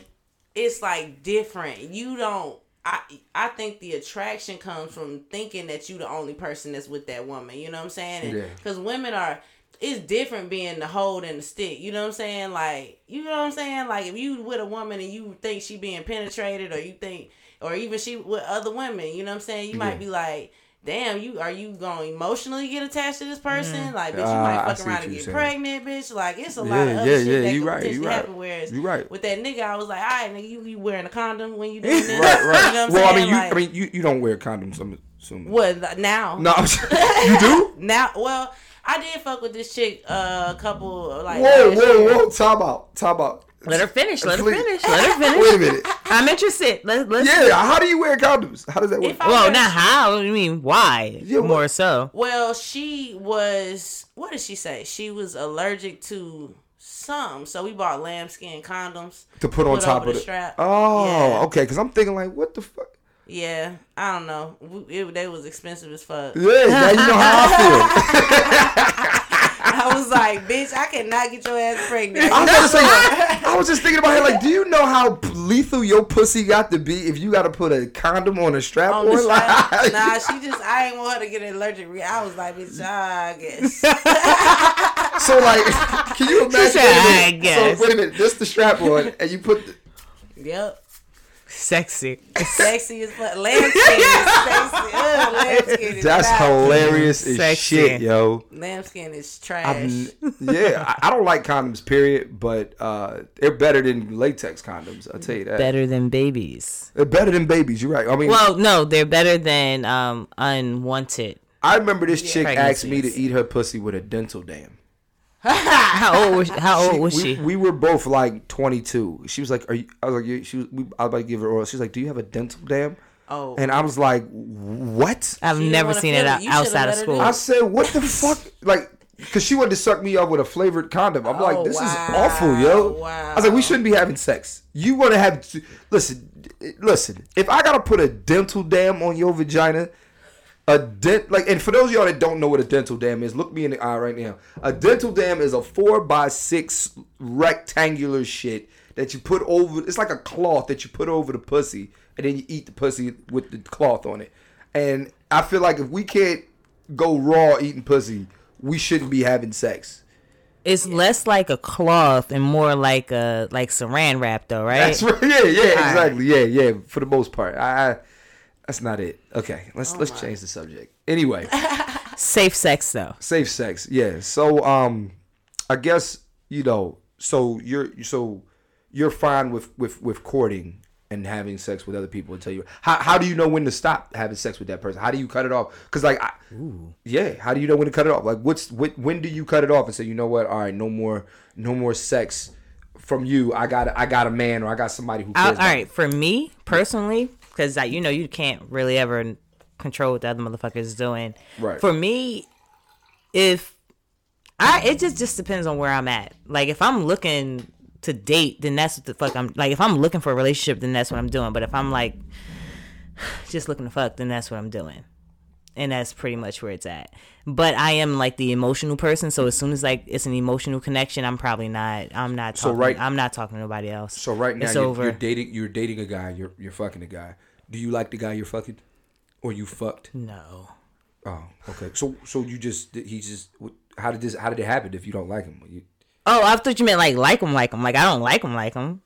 it's like different. You don't. I I think the attraction comes from thinking that you the only person that's with that woman. You know what I'm saying? Yeah. Because women are. It's different being the hold and the stick. You know what I'm saying? Like you know what I'm saying? Like if you with a woman and you think she being penetrated, or you think, or even she with other women. You know what I'm saying? You might be like. Damn, you are you gonna emotionally get attached to this person? Like, bitch, you Ah, might I fuck around and get saying. pregnant, bitch. Like, it's a lot Yeah, of other yeah, shit yeah, that you could right, you potentially right. happen. Whereas You right. with that nigga, I was like, all right, nigga, you, you wearing a condom when you doing this? right, right. You know what I'm well, I saying? mean, you. Like, I mean, you. You don't wear condoms. I'm assuming. what now? No, you do. Now, well, I did fuck with this chick uh, a couple like. Whoa, last whoa, year. whoa! Time out. Time out. let her finish. Let her finish. Let her finish. Wait a minute. I'm interested. Let, let's Yeah, how do you wear condoms? How does that work? Well, wear- not how. I mean, why? Yeah, what- More so. Well, she was. What did she say? She was allergic to some, so we bought lambskin condoms to put on put top of the the strap. Oh, Yeah. okay. Because I'm thinking like, what the fuck? Yeah, I don't know. We- It, they was expensive as fuck. Yeah, now you know how I feel. I was like, bitch, I cannot get your ass pregnant. I was gonna say, I was just thinking about it. Like, do you know how lethal your pussy got to be if you got to put a condom on a strap on on? the strap. Like, Nah, she just I ain't want her to get an allergic reaction. I was like, bitch, I guess. so like, can you imagine? said, wait a minute. "I guess." So wait a minute, this the strap on, and you put. The, yep. Sexy. Sexy as fuck. Lambskin is sexy. Ugh, lambskin That's trash. hilarious as Sexy. shit, yo. Lambskin is trash. I'm- yeah, I, I don't like condoms, period. But uh, they're better than latex condoms. I'll tell you that. Better than babies. They're better than babies. You're right. I mean, Well, no, they're better than um unwanted. I remember this chick asked me to eat her pussy with a dental dam. How old was she, how old was we, she? We were both like 22. She was like, "Are you?" I was like, "She was." We, I was about to give her oral. She's like, "Do you have a dental dam?" oh. And I was like, "What?" I've She never seen it it. out, You should've outside of let her do school. I said, "What the fuck?" Like, cause she wanted to suck me up with a flavored condom. I'm like, Oh, "This is awful, yo." Wow. I was like, "We shouldn't be having sex. You want to have? Listen, listen. If I gotta put a dental dam on your vagina." A dent like, and for those of y'all that don't know what a dental dam is, look me in the eye right now. A dental dam is a four by six rectangular shit that you put over. It's like a cloth that you put over the pussy, and then you eat the pussy with the cloth on it. And I feel like if we can't go raw eating pussy, we shouldn't be having sex. It's less like a cloth and more like a like saran wrap though, right? That's right. Yeah, yeah, exactly. Yeah, yeah. For the most part, I. I that's not it. Okay, let's let's change the subject. Anyway. Safe sex though. safe sex yeah so um i guess you know so you're so you're fine with with with courting and having sex with other people until you how, how do you know when to stop having sex with that person how do you cut it off because like I, yeah how do you know when to cut it off like what's what, when do you cut it off and say you know what all right no more no more sex from you i got I got a man or i got somebody who I, cares all about me. for me personally, because you know you can't really ever control what the other motherfucker is doing. Right. For me, if I, it just just depends on where I'm at. Like if I'm looking to date, then that's what the fuck I'm like. If I'm looking for a relationship, then that's what I'm doing. But if I'm like just looking to fuck, then that's what I'm doing. And that's pretty much where it's at. But I am like the emotional person, so as soon as like it's an emotional connection, I'm probably not. I'm not. So Talking, right- I'm not talking to nobody else. so right now it's you're, over. you're dating you're dating a guy you're you're fucking a guy do you like the guy you're fucking or you fucked no. Oh, okay. So, so you just he just how did this how did it happen if you don't like him? You, Oh, I thought you meant like like him, like him. Like I don't like him, like him.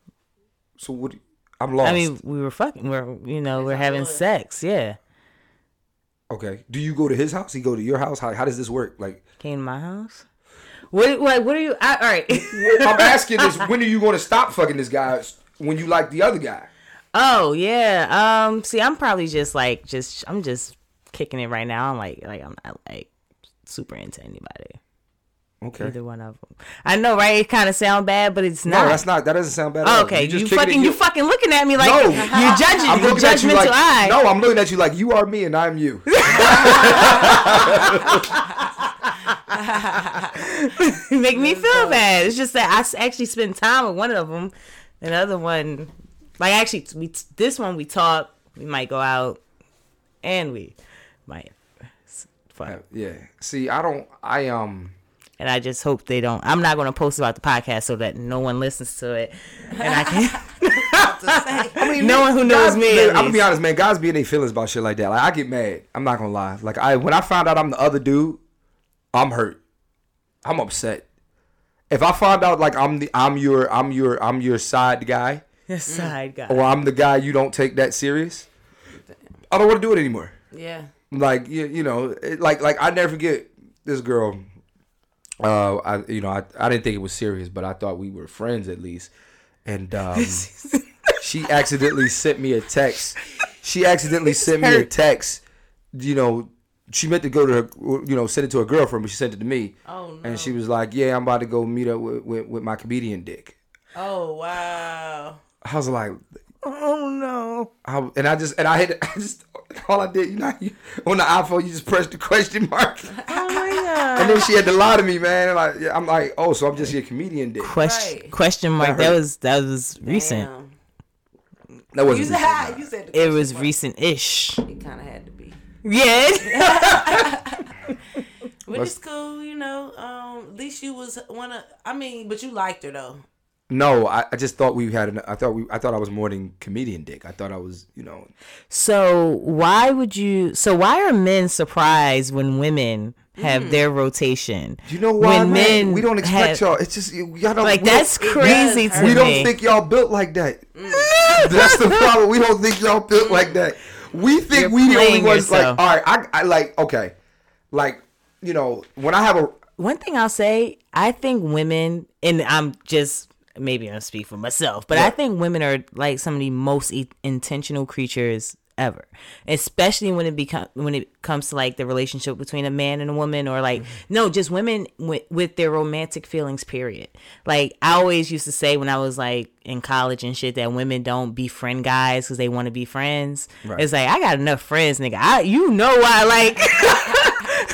so what? I'm lost. I mean, we were fucking. We're you know we're having sex. Yeah, okay. Do you go to his house? He go to your house? How how does this work? Like, came to my house. What what what are you? I, all right. I'm asking this. When are you going to stop fucking this guy? When you like the other guy? oh yeah. Um. See, I'm probably just like just I'm just kicking it right now. I'm like like I'm not like super into anybody. Okay. Either one of them. I know, right? It kind of sound bad, but it's not. No, that's not. That doesn't sound bad. at Oh, all. okay, you kicking fucking you fucking looking at me like No, you're judging. I'm You're looking at you judgmental like eye. no. I'm looking at you like you are me and I'm you. make me feel bad. It's just that I actually spend time with one of them, Another one, like actually, we this one we talk. We might go out, and we might fuck. yeah. See, I don't. I um. And I just hope they don't. I'm not going to post about the podcast so that no one listens to it, and I can. I mean, No one who knows guys- me, man, I'm gonna be honest, man. Guys be in their feelings about shit like that. Like I get mad. I'm not gonna lie. Like I when I found out I'm the other dude, I'm hurt. I'm upset. If I find out like I'm the I'm your I'm your I'm your side guy, The side guy. or I'm the guy you don't take that serious, I don't want to do it anymore. Yeah. Like you, you know, it, like like I never forget this girl. Uh, I you know I, I didn't think it was serious, but I thought we were friends at least, and um, she accidentally sent me a text. She accidentally sent me a text. You know, she meant to go to her, you know, send it to her girlfriend, but she sent it to me. Oh no. And she was like, "Yeah, I'm about to go meet up with, with, with my comedian dick." Oh wow. I was like, Oh no. I, and I just and I had I just all I did, you know, you, on the iPhone you just press the question mark, Oh my god. and then she had to lie to me, man. And like, yeah, I'm like, oh, so I'm just your comedian dick. Question Right. question mark. That That was that was recent. Damn. That wasn't. said recent, you said It was mark. recent-ish. It kind of had to be. Yeah. Which is cool, you know. Um, at least you was one of. I mean, but you liked her though. No, I, I just thought we had. An, I thought we. I thought I was more than comedian dick. I thought I was, you know. So why would you? So why are men surprised when women have Mm. their rotation? You know why, When man? men We don't expect have- y'all. It's just y'all don't. Like that's crazy does to We me. don't think y'all built like that. That's the problem. We don't think y'all built like that. We think You're we the only ones yourself. like, all right, I, I like, okay. Like, you know, when I have a, One thing I'll say, I think women, and I'm just maybe I'm speak for myself, but I think women are like some of the most e- intentional creatures ever, especially when it become when it comes to like the relationship between a man and a woman, or like mm-hmm. no, just women with, with their romantic feelings. Period. Like I always used to say when I was like in college and shit that women don't befriend guys because they want to be friends. Right. It's like I got enough friends, nigga. I you know why like.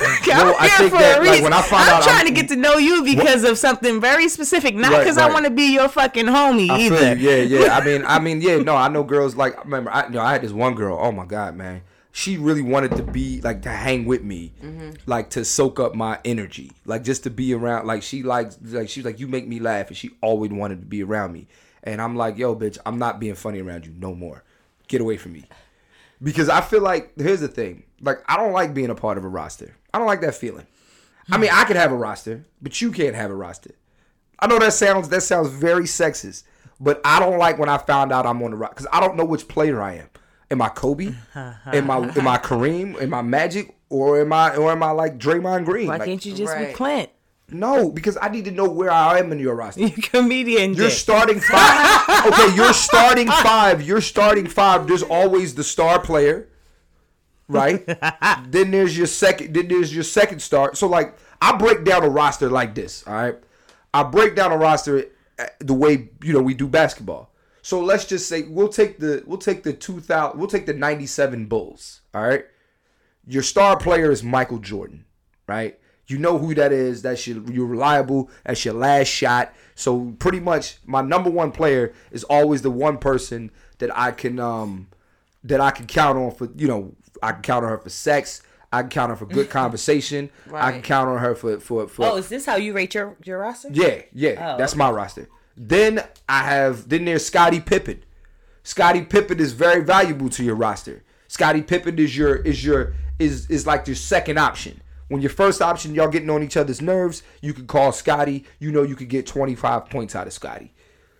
I'm No, I think for that, a like, when I find I'm out trying I'm- to get to know you because of something very specific, not Right, because I want to be your fucking homie I either. Yeah, yeah. I mean, I mean, yeah. No, I know girls like. I remember, I, you know, I had this one girl. Oh my god, man. She really wanted to be like to hang with me, mm-hmm. like to soak up my energy, like just to be around. Like she likes, like she's like, you make me laugh, and she always wanted to be around me. And I'm like, yo, bitch, I'm not being funny around you no more. Get away from me. Because I feel like here's the thing. Like I don't like being a part of a roster. I don't like that feeling. I mean, I could have a roster, but you can't have a roster. I know that sounds that sounds very sexist, but I don't like when I found out I'm on the roster because I don't know which player I am. Am I Kobe? am I am I Kareem? Am I Magic? Or am I or am I like Draymond Green? Why Like, can't you just be Clint? no, because I need to know where I am in your roster. You comedian. You're dick. starting five. okay, you're starting five. You're starting five. There's always the star player, right? then there's your second. Then there's your second star. So like, I break down a roster like this. All right, I break down a roster uh, the way you know we do basketball. So let's just say we'll take the we'll take the two thousand we'll take the ninety seven Bulls. All right, your star player is Michael Jordan, right? You know who that is. That's your you're reliable. That's your last shot. So pretty much, my number one player is always the one person that I can um that I can count on for. You know, I can count on her for sex. I can count on her for good conversation. I can count on her for for for. Oh, is this how you rate your your roster? Yeah, yeah, Oh, that's my roster. Then I have then there's Scottie Pippen. Scottie Pippen is very valuable to your roster. Scottie Pippen is your is your is is like your second option. When your first option, y'all getting on each other's nerves, you can call Scottie. You know you could get 25 points out of Scottie.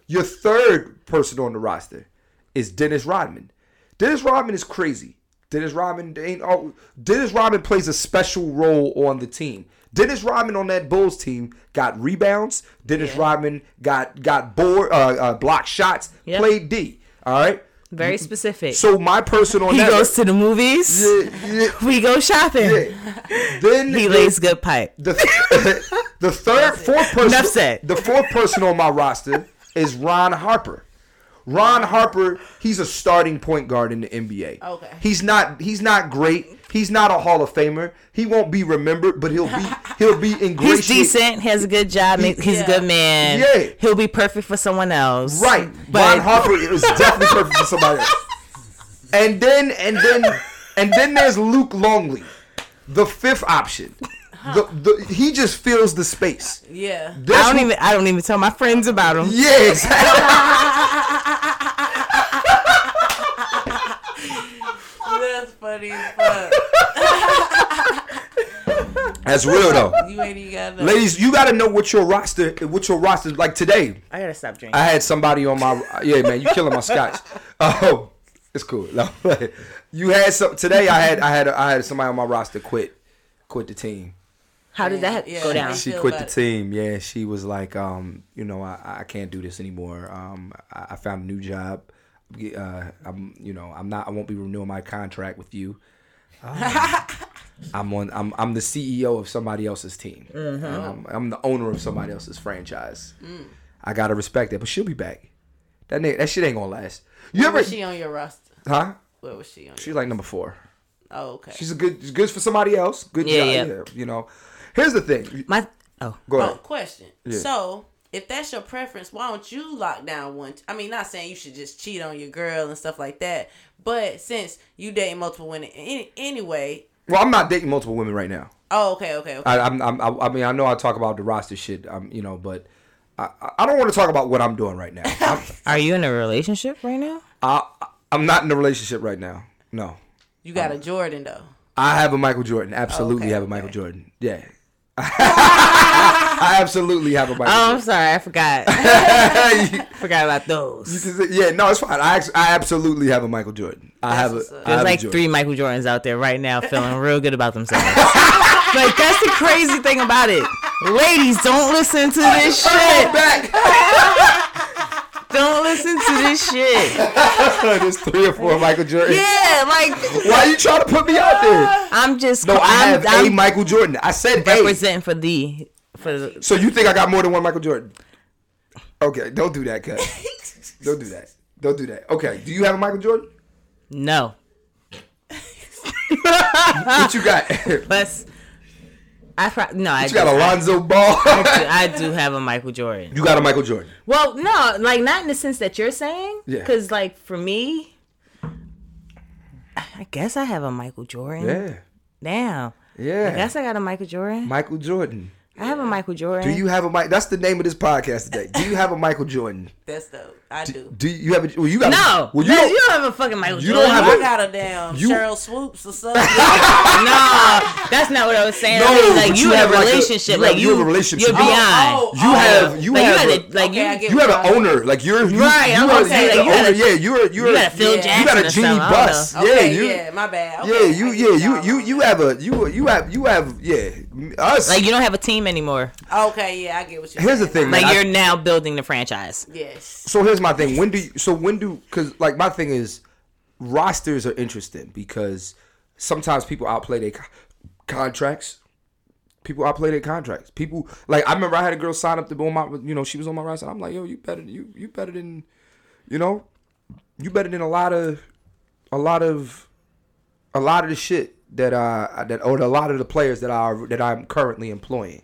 Your third person on the roster is Dennis Rodman. Dennis Rodman is crazy. Dennis Rodman ain't all. Dennis Rodman plays a special role on the team. Dennis Rodman on that Bulls team got rebounds. Dennis Rodman got got board uh, uh, block shots. Yep. Played D. All right. Very specific. So my person on he that goes to the movies. yeah, yeah, We go shopping. yeah. Then He the- lays good pipe. the the third fourth person Enough said. the fourth person on my roster is Ron Harper. Ron Harper, he's a starting point guard in the NBA. Okay. He's not he's not great. He's not a Hall of Famer. He won't be remembered, but he'll be he'll be in. He's ingratiated. decent. Has a good job. ma- He's Yeah. a good man. Yeah. He'll be perfect for someone else. Right. But Ron Harper is definitely perfect for somebody else. And then and then and then there's Luke Longley, the fifth option. The, the, he just fills the space. Yeah. That's I don't who- even. I don't even tell my friends about him. Yeah, exactly. That's funny as fuck. That's real though. You ain't even got. Ladies, you gotta know what your roster, what your roster like today. I gotta stop drinking. I had somebody on my, yeah, man, you killing my scotch. Oh, it's cool. No, you had some today. I had, I had, I had somebody on my roster quit, quit the team. How did that Yeah, go down? She quit the team. Yeah, she was like, um, you know, I, I can't do this anymore. Um, I, I found a new job. Uh, I'm, you know, I'm not. I won't be renewing my contract with you. Um, I'm on. I'm I'm the CEO of somebody else's team. Um, I'm the owner of somebody else's franchise. I gotta respect that, but she'll be back. That nigga, that shit ain't gonna last. You Where ever? was she on your roster? huh? Where was she on? She's Your, like number four. oh, okay. She's a good. She's good for somebody else. Good Yeah, job. yeah. You know. Here's the thing. My oh, Go Oh, question. Yeah. So, if that's your preference, why don't you lock down one? I mean, not saying you should just cheat on your girl and stuff like that, but since you date multiple women any, anyway. Well, I'm not dating multiple women right now. Oh, okay, okay, okay. I, I'm, I'm, I I mean, I know I talk about the roster shit, um, you know, but I, I- I don't want to talk about what I'm doing right now. Are you in a relationship right now? I, I'm not in a relationship right now. No, you got a Jordan though. I have a Michael Jordan. Absolutely Okay, have a okay. Michael Jordan. Yeah. I absolutely have a Michael. Oh, I'm sorry, I forgot. you, forgot about those. say- yeah, no, it's fine. I I absolutely have a Michael Jordan. I have a. There's have like Jordan. three Michael Jordans out there right now feeling real good about themselves. like that's the crazy thing about it. Ladies, don't listen to this shit. Don't listen to this shit. There's three or four Michael Jordan. Yeah, like Why are you trying to put me out there? Uh, I'm just No, I I'm, have a I'm Michael Jordan. I said a. representing for the for the So you think I got more than one Michael Jordan? Okay, don't do that, cut. don't do that. Don't do that. Okay, do you have a Michael Jordan? no. What you got? But I pro- no, I do, got I, Alonzo Ball. I do have a Michael Jordan. you got a Michael Jordan. Well, no, like not in the sense that you're saying. Yeah. Because like for me, I guess I have a Michael Jordan. Yeah. Damn. Yeah. I guess I got a Michael Jordan. Michael Jordan. I have a Michael Jordan. Do you have a Mike? That's the name of this podcast today. Do you have a Michael Jordan? That's dope. I do. Do you have a? Well, you got. No. Well, you No, don't. you don't have a fucking Michael you don't have I a- got a damn You- Sheryl Swoopes or something. no, that's not what I was saying. No, I mean, like but you, you have have a like a- relationship. you like have- you have a relationship. You're Oh, beyond. oh, You have. Oh. You like have. you a, had like Okay, you. get you have an owner. Like you're. You, Right, You I'm are, gonna you're like, the you owner. gotta- yeah. You're. You're. You got a Phil Jackson. You got a or genie something, I don't bus. Yeah. Yeah, my bad. Yeah. You. Yeah. You. y'all You. on. You have a. You. You have. You have. Yeah. Us. Like you don't have a team anymore. Okay, yeah, I get what you're saying. Here's the thing, Like man. You're now building the franchise. Yes. So here's my thing. When do you, so when do because like my thing is rosters are interesting because sometimes people outplay their co- contracts. People outplay their contracts. People like I remember I had a girl sign up to be on my you know she was on my roster. I'm like yo you better you you better than you know you better than a lot of a lot of a lot of the shit that uh that or a lot of the players that are that I'm currently employing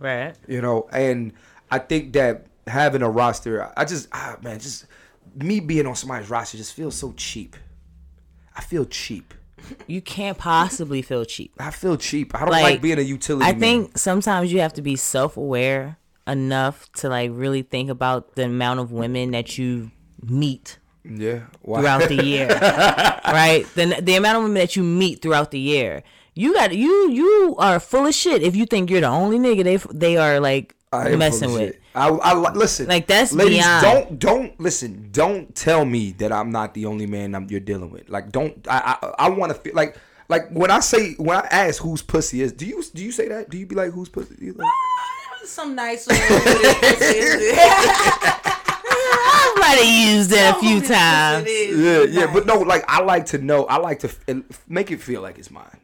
Right. you know and i think that having a roster i just ah, man just me being on somebody's roster just feels so cheap i feel cheap You can't possibly feel cheap. i feel cheap i don't like, Like, being a utility I man. think sometimes you have to be self aware enough to like really think about the amount of women that you meet yeah Why? throughout the year. right? The the amount of women that you meet throughout the year. You got you you are full of shit if you think you're the only nigga they they are like I messing with. shit. I, I listen. Like, that's ladies. beyond. Don't don't listen. Don't tell me that I'm not the only man I'm, you're dealing with. Like don't. I I, I want to feel like like when I say when I ask whose pussy is. Do you do you say that? Do you be like whose pussy? You like, Some nice little I might have used it a few times. yeah yeah. But no, like I like to know. I like to f- make it feel like it's mine.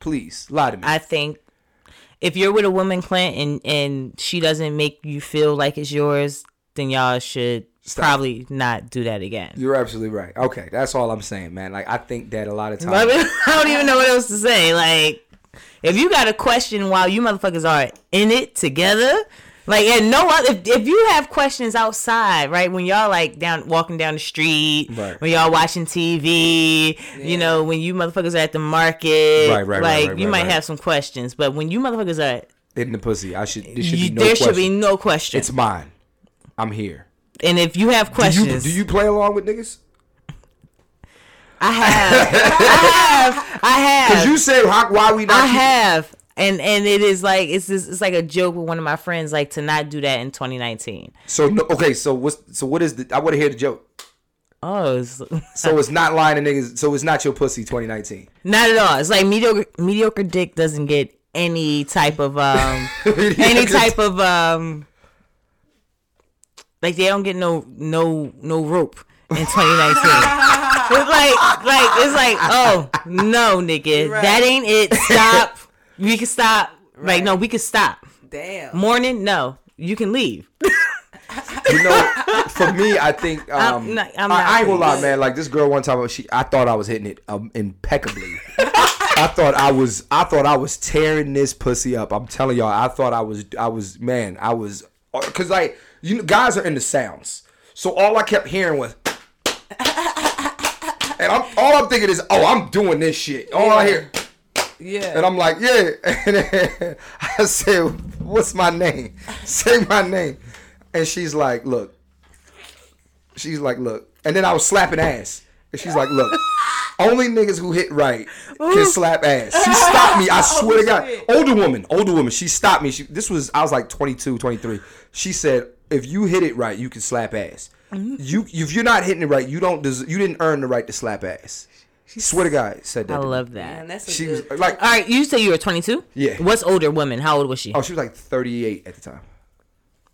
Please lie to me. I think if you're with a woman, Clint, and and she doesn't make you feel like it's yours, then y'all should probably not do that again. You're absolutely right. Okay, that's all I'm saying, man. Like I think that a lot of I, times. mean, I don't even know what else to say. Like, if you got a question while you motherfuckers are in it together, like, and no other, if, if you have questions outside, right, when y'all like down walking down the street, Right. when y'all watching TV, you know, when you motherfuckers are at the market, Right, right, like right, you might have some questions, but when you motherfuckers are, in the pussy, I should. There should be no there question. should be no question. It's mine. I'm here. and if you have Do questions, you do you play along with niggas? I have, I have, I have. Cause you say how, why we not? I have. And and it is like it's just, it's like a joke with one of my friends like to not do that in 2019. So no, okay, so what's so what is the? I want to hear the joke. Oh, it's, So it's not lying to niggas. So it's not your pussy 2019. not at all. It's like mediocre mediocre dick doesn't get any type of um any type of um like they don't get no no no rope in 2019. it's like like it's like oh no nigga Right. that ain't it. Stop. We can stop. Like no, we can stop. Damn. Morning, no, you can leave. You know, for me, I think um, I'm not- I'm I, not I ain't gonna lie, man. Like this girl one time, she I thought I was hitting it um, impeccably. I thought I was I thought I was tearing this pussy up. I'm telling y'all, I thought I was I was man, I was because like you know, guys are into sounds, so all I kept hearing was. And I'm all I'm thinking is, oh, I'm doing this shit. All I hear, Yeah. and I'm like, yeah. And I said, what's my name? Say my name. And she's like, look. She's like, look. And then I was slapping ass. And she's like, look. Only niggas who hit right can slap ass. She stopped me. I oh, swear to God. shit. Older woman, older woman. She stopped me. She, this was I was like 22, 23. She said, "If you hit it right, you can slap ass. Mm-hmm. You if you're not hitting it right, you don't des- you didn't earn the right to slap ass." Swear to God, said that. I to me. love that. Man, that's a She was good. like, All right, you say you were 22? Yeah. What's older woman? How old was she? oh, she was like 38 at the time.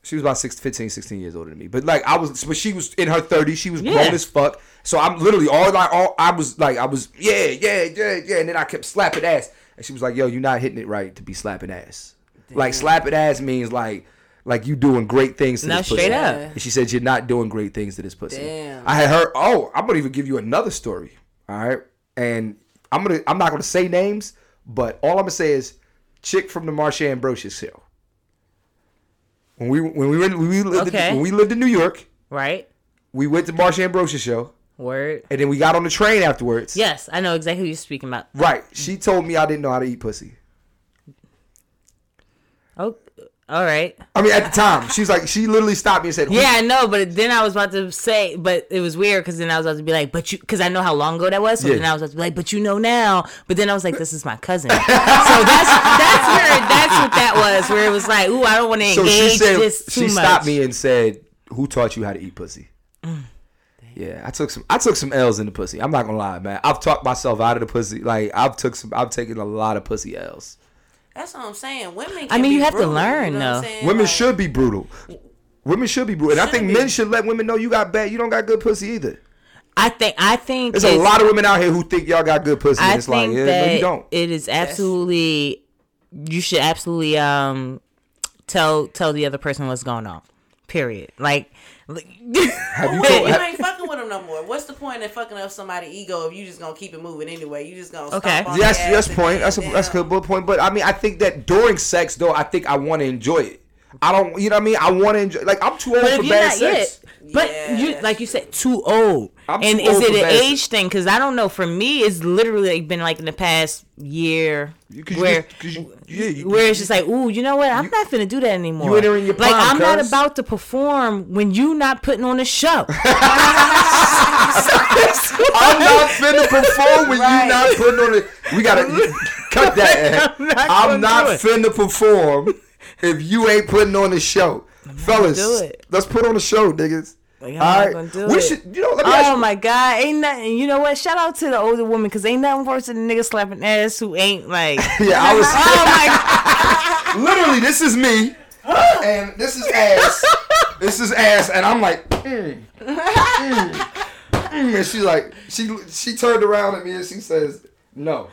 She was about six, 15, 16 years older than me. But like I was, but she was in her 30s. She was Yeah. grown as fuck. So I'm literally all like, all I was like, I was, yeah, yeah, yeah, yeah. And then I kept slapping ass, and she was like, "Yo, you're not hitting it right to be slapping ass. Like slapping ass means like, like you doing great things to No, this straight pussy." up. And she said, "You're not doing great things to this pussy." Damn. I had heard. Oh, I'm gonna even give you another story. All right, and I'm gonna. I'm not gonna say names, but all I'm gonna say is, chick from the Marsha Ambrosius show. When we when we went when we lived Okay. in, when we lived in New York, Right? we went to Marsha Ambrosius show, Word. and then we got on the train afterwards. Yes, I know exactly who you're speaking about. Right. She told me I didn't know how to eat pussy. Oh, all right. I mean, at the time, she's like, she literally stopped me and said, "Who- Yeah, I know, but then I was about to say, but it was weird because then I was about to be like, but you, because I know how long ago that was. So Yeah. then I was about to be like, but you know now. But then I was like, this is my cousin. so that's that's where that's what that was, where it was like, ooh, I don't want to So engage she said this too she much. stopped me and said, "Who taught you how to eat pussy?" Mm. Yeah, I took some. I took some L's in the pussy. I'm not gonna lie, man. I've talked myself out of the pussy. Like I've took some. I've taken a lot of pussy L's. That's what I'm saying. Women. Can I mean, be you have to learn, you know though. Women Like, should be brutal. Women should be brutal, and I think Shouldn't men should let women know you got bad. You don't got good pussy either. I think I think There's a lot of women out here who think y'all got good pussy. I and it's like, think yeah, that no, you don't. it is absolutely. You should absolutely um tell tell the other person what's going on. Period. Like. Like- Have you Wait, told? you ha- ain't fucking with them no more. What's the point in fucking up somebody's ego if you just gonna keep it moving anyway? You just gonna Okay. stomp on Yes, their yes, point. That's a that's a good point. But I mean, I think that during sex, though, I think I want to enjoy it. I don't, you know what I mean? I want to enjoy. Like I'm too old But for if you're bad not sex. yet, but Yeah. you like you said, too old. I'm and too is old it an bad age thing? Because I don't know. For me, it's literally like been like in the past year 'cause where. 'cause you- yeah, you- where it's just like, ooh, you know what? I'm not finna do that anymore. you entering your like prime, I'm not about to perform when you not putting on a show. I'm not finna perform when Right. you not putting on it. We gotta cut that. I'm not I'm not finna perform if you ain't putting on the show, fellas. Let's put on the show, niggas. Like, All right, we it. should. You know, let me ask Oh my god, ain't nothing. You know what? Shout out to the older woman because ain't nothing worse than a nigga slapping ass who ain't like. Yeah, I was. oh my literally this is me and this is ass this is ass and i'm like mm, mm, mm. and she's like she she turned around at me and she says no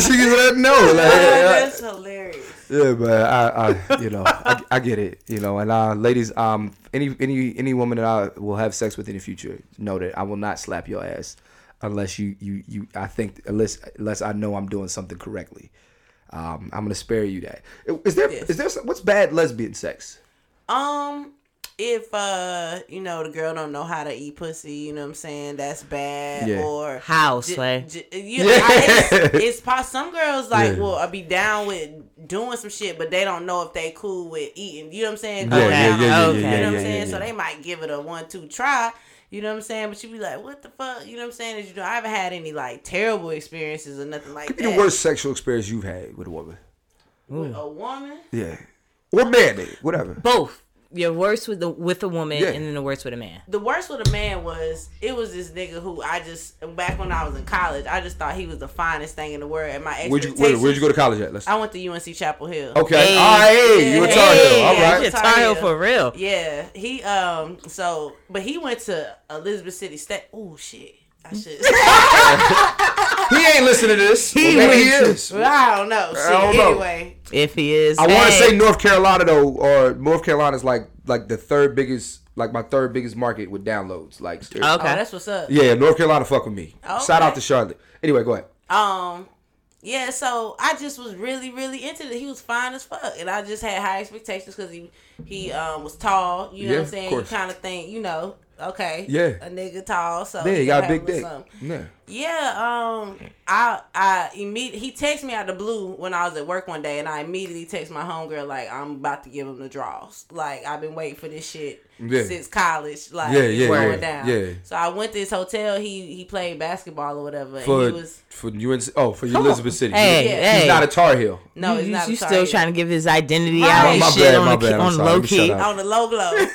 she no Oh, like, that's hilarious. yeah but i i you know I, I get it you know and uh ladies um any any any woman that i will have sex with in the future know that i will not slap your ass unless you you you i think unless unless i know i'm doing something correctly. Um i'm gonna spare you that. Is there is Yes. there some, what's bad lesbian sex? Um, if uh, you know, the girl don't know how to eat pussy, you know what I'm saying? That's bad. Yeah. Or How, j- Slay? j- you know, I- it's, it's pos- some girls like Yeah. will uh, be down with doing some shit, but they don't know if they cool with eating. You know what I'm saying? Yeah, yeah, yeah, on yeah, it, yeah, You know what I'm yeah, saying? yeah, So they might give it a one two try. You know what I'm saying? But you be like, what the fuck? You know what I'm saying? Is you know, I haven't had any like terrible experiences or nothing like could be that. the worst sexual experience you've had with a woman with a woman. yeah or man whatever Both. You're worse with the with a woman Yeah. and then the worst with a man. the worst with a man was it was this nigga who I just back when I was in college I just thought he was the finest thing in the world and my where'd you where, where'd you go to college at let's I went to UNC Chapel Hill. okay Hey. all right hey, you a tar Hey, heel all yeah, you're Tar Tar Heel Heel. for real. Yeah, he um so but he went to Elizabeth City State. Oh shit, I should. he ain't listening to this He Well, maybe he went is well, I don't know. Shit. don't know. Anyway, If he is, I want to say North Carolina though, or North Carolina is like like the third biggest, like my third biggest market with downloads. Like, seriously. oh, Okay. that's what's up. yeah, North Carolina fuck with me. Okay. Shout out to Charlotte. Anyway, go ahead. Um, yeah, so I just was really, really into it. He was fine as fuck, and I just had high expectations because he he um was tall. You know Yeah, what I'm saying? You kind of think, you know, Okay. Yeah. A nigga tall, so Yeah, you got a big dick. something. Yeah. Yeah, um, I I immediately he texted me out the blue when I was at work one day, and I immediately text my homegirl like I'm about to give him the draws. Like I've been waiting for this shit Yeah. since college. Like Yeah, it's yeah, going yeah, down. yeah. So I went to his hotel. He he played basketball or whatever. For and he was for UNC. Oh, for Elizabeth City. Hey, Yeah. hey. He's not a Tar Heel. no, you, it's not. you a still target. trying to give his identity Right. out Oh, my shit bad, on, my the, bad, I'm on sorry. low key. on the low glow.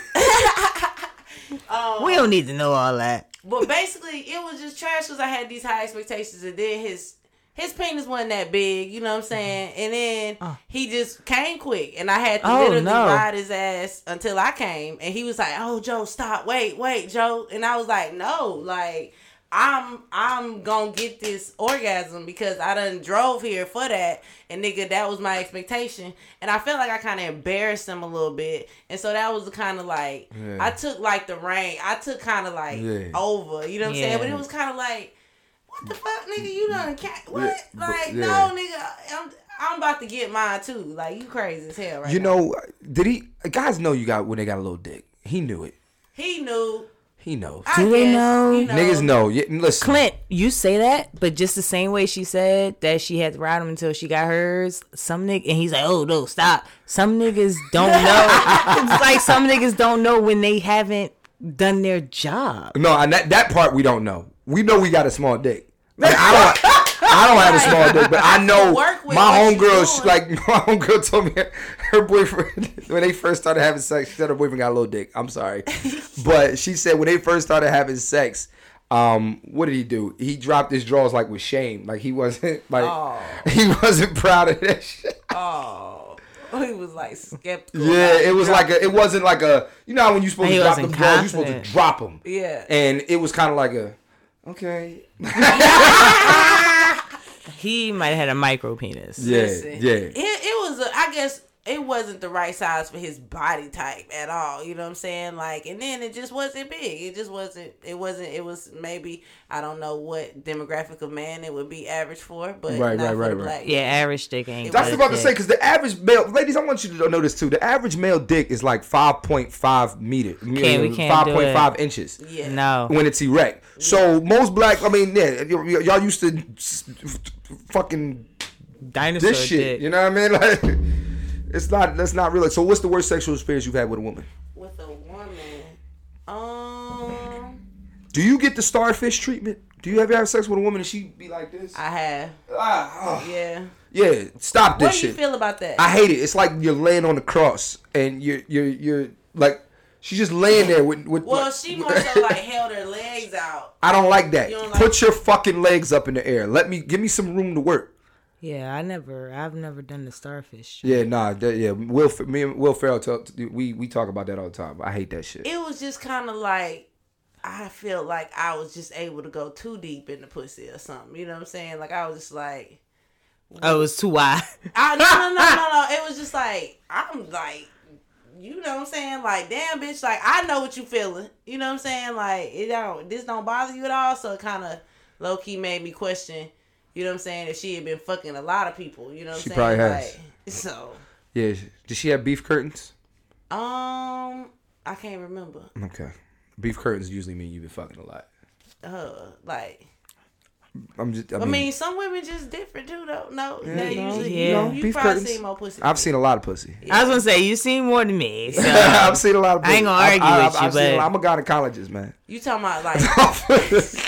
Oh. We don't need to know all that. But basically, it was just trash because I had these high expectations, and then his his penis wasn't that big, you know what I'm saying? And then uh. he just came quick, and I had to Oh, literally no. ride his ass until I came, and he was like, "Oh, Joe, stop, wait, wait, Joe," and I was like, "No, like." I'm I'm gonna get this orgasm because I done drove here for that and nigga that was my expectation and I felt like I kind of embarrassed him a little bit and so that was kind of like Yeah. I took like the rain I took kind of like Yeah. over you know what I'm saying but it was kind of like what the fuck nigga you done mm. cat what Yeah, like yeah. no nigga I'm I'm about to get mine too like you crazy as hell right You now. know, did he? Guys know you got when they got a little dick. He knew it. he knew He knows. I Do they guess, know? you Niggas know. Yeah, listen. Clint, you say that, but just the same way she said that she had to ride him until she got hers. Some nigga, and he's like, "Oh no, stop." Some niggas don't know. it's like some niggas don't know when they haven't done their job. No, and that that part we don't know. We know we got a small dick. Like, I don't. I don't have a small dick, but I know my what homegirl. she- Like my homegirl told me her, her boyfriend when they first started having sex. She said her boyfriend got a little dick. I'm sorry, but she said when they first started having sex. Um, what did he do? He dropped his drawers like with shame. Like he wasn't like Oh. he wasn't proud of that shit. oh he was like skeptical Yeah, about it was like a. It wasn't like a. You know how when you supposed He to drop them wasn't drawers, you supposed to drop them. yeah And it was kind of like a. Okay. He might have had a micro penis. Yeah, Listen, yeah. It, it was, a, I guess, it wasn't the right size for his body type at all. You know what I'm saying? Like, and then it just wasn't big. It just wasn't. It wasn't. It was maybe I don't know what demographic of man it would be average for, but Right, not right, for right, the right. Yeah, average dick ain't. That's what I was about to say because the average male, ladies, I want you to know this too. The average male dick is like five point five meter, Can't- we can't five do point five it. inches Yeah. No. when it's erect. So most black, I mean, yeah, y- y- y'all used to s- f- fucking Dinosaur this shit. dick. You know what I mean? Like, it's not. That's not real. So what's the worst sexual experience you've had with a woman? With a woman, um, Do you get the starfish treatment? Do you ever have sex with a woman and she be like this? I have. Ah, oh. Yeah. Yeah, stop What this do you shit. feel about that? I hate it. It's like you're laying on the cross and you're you're you're like she's just laying there with with. well, she more so like held her legs out. I don't like that. You don't Put your fucking legs up in the air. Let me give me some room to work. Yeah, I never, I've never done the starfish. Yeah, nah, that, yeah. Will me and Will Ferrell talk, we we talk about that all the time. I hate that shit. It was just kind of like I felt like I was just able to go too deep in the pussy or something. You know what I'm saying? Like I was just like. Oh, it was too wide. I, no, no, no, no, no. It was just like I'm like, you know what I'm saying? Like, damn, bitch. Like, I know what you feeling. You know what I'm saying? Like, it don't. This don't bother you at all. So it kind of low key made me question. You know what I'm saying? If she had been fucking a lot of people. You know what She I'm saying? She probably has. Like, so, Yeah, did she have beef curtains? um, I can't remember. Okay, beef curtains usually mean you've been fucking a lot. Uh, like. I'm just. I I mean, mean, some women just different too, though. No, Yeah, they no, usually yeah. you, you Beef probably curtains. seen more pussy. I've seen a lot of pussy. I was gonna say you seen more than me. So I've seen a lot of. I ain't pussy. gonna argue I've- with you, I've but- lot- I'm a gynecologist, man. You talking about like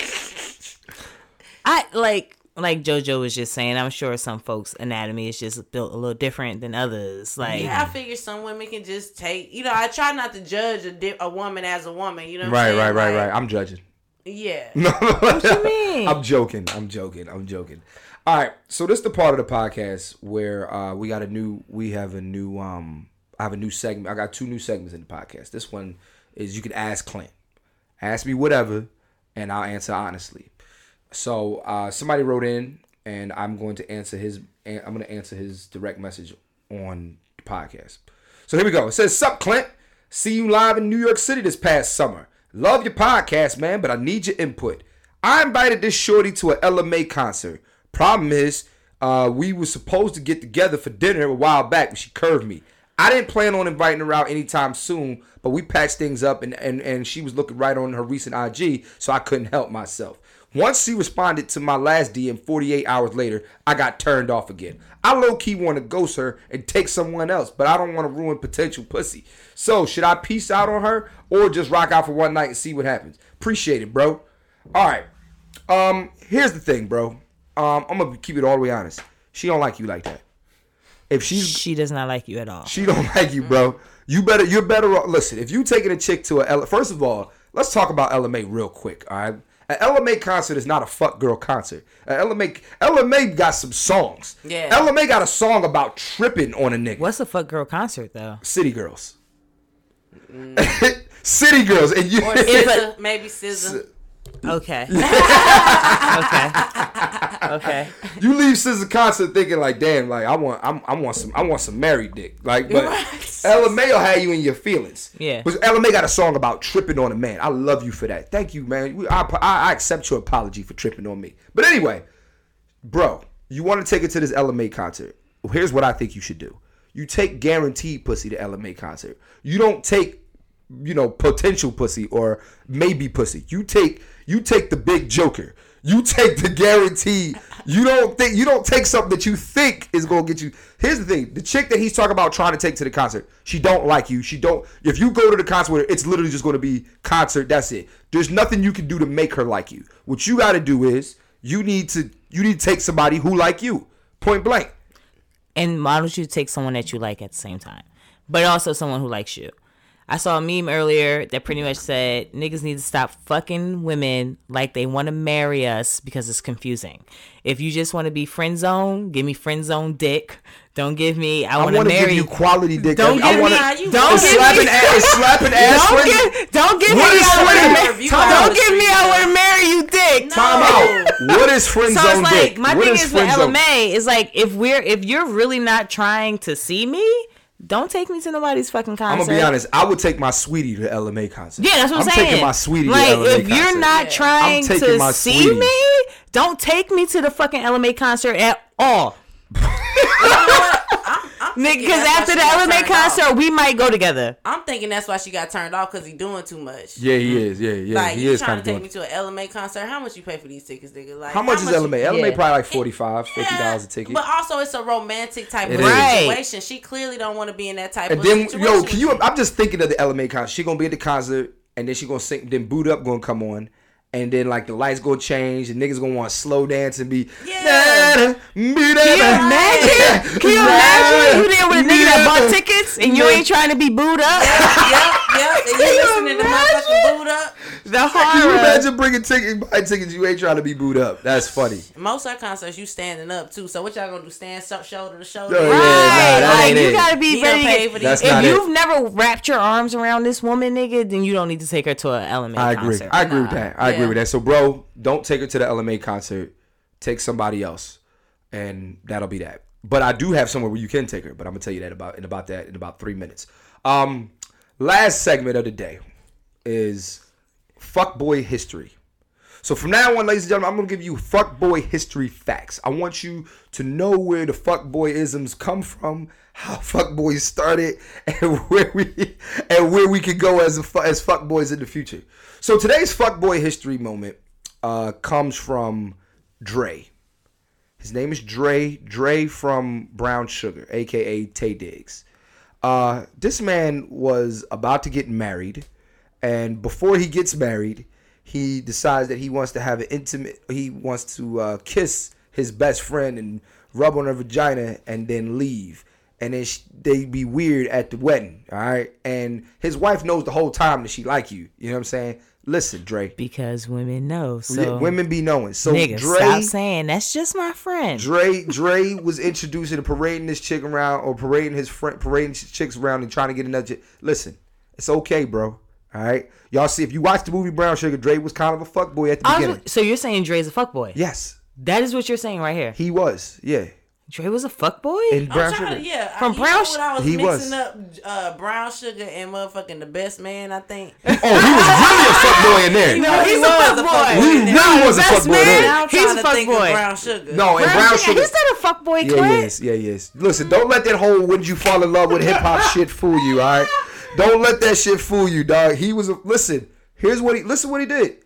I like like JoJo was just saying. I'm sure some folks' anatomy is just built a little different than others. Like Yeah, I figure some women can just take. You know, I try not to judge a, di- a woman as a woman. You know, what Right, I'm saying? right, right, Like, right. I'm judging. Yeah, what you mean? I'm joking. I'm joking. I'm joking. All right, so this is the part of the podcast where uh, we got a new. We have a new. Um, I have a new segment. I got two new segments in the podcast. This one is you can ask Clint, ask me whatever, and I'll answer honestly. So uh, somebody wrote in, and I'm going to answer his. I'm going to answer his direct message on the podcast. So here we go. It says, "Sup, Clint? See you live in New York City this past summer. Love your podcast, man, but I need your input. I invited this shorty to a Ella Mai concert. Problem is, uh, we were supposed to get together for dinner a while back, but she curved me. I didn't plan on inviting her out anytime soon, but we patched things up and, and, and she was looking right on her recent IG, so I couldn't help myself. Once she responded to my last DM 48 hours later, I got turned off again. I low key want to ghost her and take someone else, but I don't want to ruin potential pussy. So, should I peace out on her or just rock out for one night and see what happens? Appreciate it, bro. All right. Um, here's the thing, bro. Um, I'm gonna keep it all the way honest. She don't like you like that. If she's She does not like you at all. she don't like you, bro. You better you're better off. Listen, if you taking a chick to a L, first of all, let's talk about Ella Mai real quick. All right, an Ella Mai concert is not a fuck girl concert. An Ella Mai LMA got some songs. Yeah. Ella Mai got a song about tripping on a nigga. What's a fuck girl concert though? City girls. City girls, and you. Or SZA, maybe SZA. Okay. okay. Okay. you leave SZA concert thinking like, damn, like I want, I'm, I want some, I want some married dick, like, but Right. Ella Mai will have you in your feelings. Yeah. But Ella Mai got a song about tripping on a man. I love you for that. Thank you, man. I, I, I accept your apology for tripping on me. But anyway, bro, you want to take it to this Ella Mai concert? Well, here's what I think you should do. You take guaranteed pussy to Ella Mai concert. You don't take, you know, potential pussy or maybe pussy. You take, you take the big joker. You take the guarantee. You don't think you don't take something that you think is gonna get you. Here's the thing: the chick that he's talking about trying to take to the concert, she don't like you. She don't. If you go to the concert with her, it's literally just gonna be concert. That's it. There's nothing you can do to make her like you. What you got to do is you need to you need to take somebody who like you. Point blank. And why don't you take someone that you like at the same time, but also someone who likes you? I saw a meme earlier that pretty much said niggas need to stop fucking women like they want to marry us because it's confusing. If you just want to be friend zone, give me friend zone dick. Don't give me I I want to marry give you quality dick. Don't I give wanna, me- you don't give me- ass, is slapping ass. Don't give, don't give What me is I friend- ma- Review don't give me I want to marry you dick. Time out. What is friend So zone it's like dick? my What thing is is with friend zone? LMA is like if we're if you're really not trying to see me, don't take me to nobody's fucking concert. I'm gonna be honest. I would take my sweetie to Ella Mai concert. Yeah, that's what I'm, I'm saying. taking my sweetie Like to Ella Mai if you're not Yeah. trying I'm my to see sweetie. me, don't take me to the fucking Ella Mai concert at all. Nigga, because after the Ella Mai turned off. concert, we might go together. I'm thinking that's why she got turned off because he doing too much. Yeah, he mm-hmm. is. Yeah, yeah, Like he you is trying to take me to an Ella Mai concert? How much you pay for these tickets, nigga? Like How much is you- Ella Mai? LMA Yeah. probably like 45 50 Yeah, dollars a ticket. But also, it's a romantic type It of is. Situation. She clearly don't want to be in that type and of then, situation. yo, can you? I'm just thinking of the Ella Mai concert. She gonna be at the concert, and then she gonna sing. Then Boo'd Up gonna come on. And then like the lights gonna change and niggas gonna want to slow dance and be Yeah. Can Can you imagine? Can you imagine you there with a nigga that bought tickets and you ain't trying to be booed up? yep, yep. And you listening to motherfucking Boo'd Up. The Can you imagine bringing tickets, buying tickets? You ain't trying to be booed up. That's funny. Most of our concerts, you standing up too. So what y'all gonna do? Stand shoulder to shoulder? Oh, yeah, yeah, Right, nah, that like ain't you it. gotta be He ready. to for That's these. if you've never wrapped your arms around this woman, nigga, then you don't need to take her to a Ella Mai I agree. concert. I agree with that. I agree Yeah. with that. So, bro, don't take her to the Ella Mai concert. Take somebody else, and that'll be that. But I do have somewhere where you can take her. But I'm gonna tell you that about in about that in about three minutes. Um, last segment of the day is fuckboy history. So from now on, ladies and gentlemen, I'm gonna give you fuckboy history facts. I want you to know where the fuckboy isms come from, how fuckboys started, and where we and where we can go as a, as fuckboys in the future. So today's fuckboy history moment uh, comes from Dre. His name is Dre. Dre from Brown Sugar, aka Taye Diggs. Uh, this man was about to get married, and before he gets married, he decides that he wants to have an intimate. He wants to uh, kiss his best friend and rub on her vagina, and then leave. And then sh- they be weird at the wedding, all right. And his wife knows the whole time that she like you. You know what I'm saying? Listen, Dre. because women know. So Yeah, women be knowing. So nigga, Dre, stop saying that's just my friend. Dre Dre was introducing and parading this chick around or parading his friend parading chicks around and trying to get another chick. Listen, it's okay, bro. All right. Y'all see if you watch the movie Brown Sugar, Dre was kind of a fuck boy at the I was- beginning. so you're saying Dre's a fuckboy? Yes. That is what you're saying right here. He was. Yeah. Dre was a fuck boy. in I'm Brown trying Sugar. to, yeah, From I, Brown you know I was He mixing was. up uh, brown sugar and motherfucking the best man. I think. Oh, he was really a fuck boy in there. No, he's He a was fuck a boy. fuck boy. He really was a fuck boy man. there. He's a to think fuckboy. of brown sugar. No, and Brown Brown Sugar, Sugar. He's not a fuck boy, Yeah, he Clint. is. Yeah, he is. Listen, don't let that whole when you fall in love with hip hop shit fool you, all right? Don't let that shit fool you, dog. He was a listen. Here's what he listen what he did.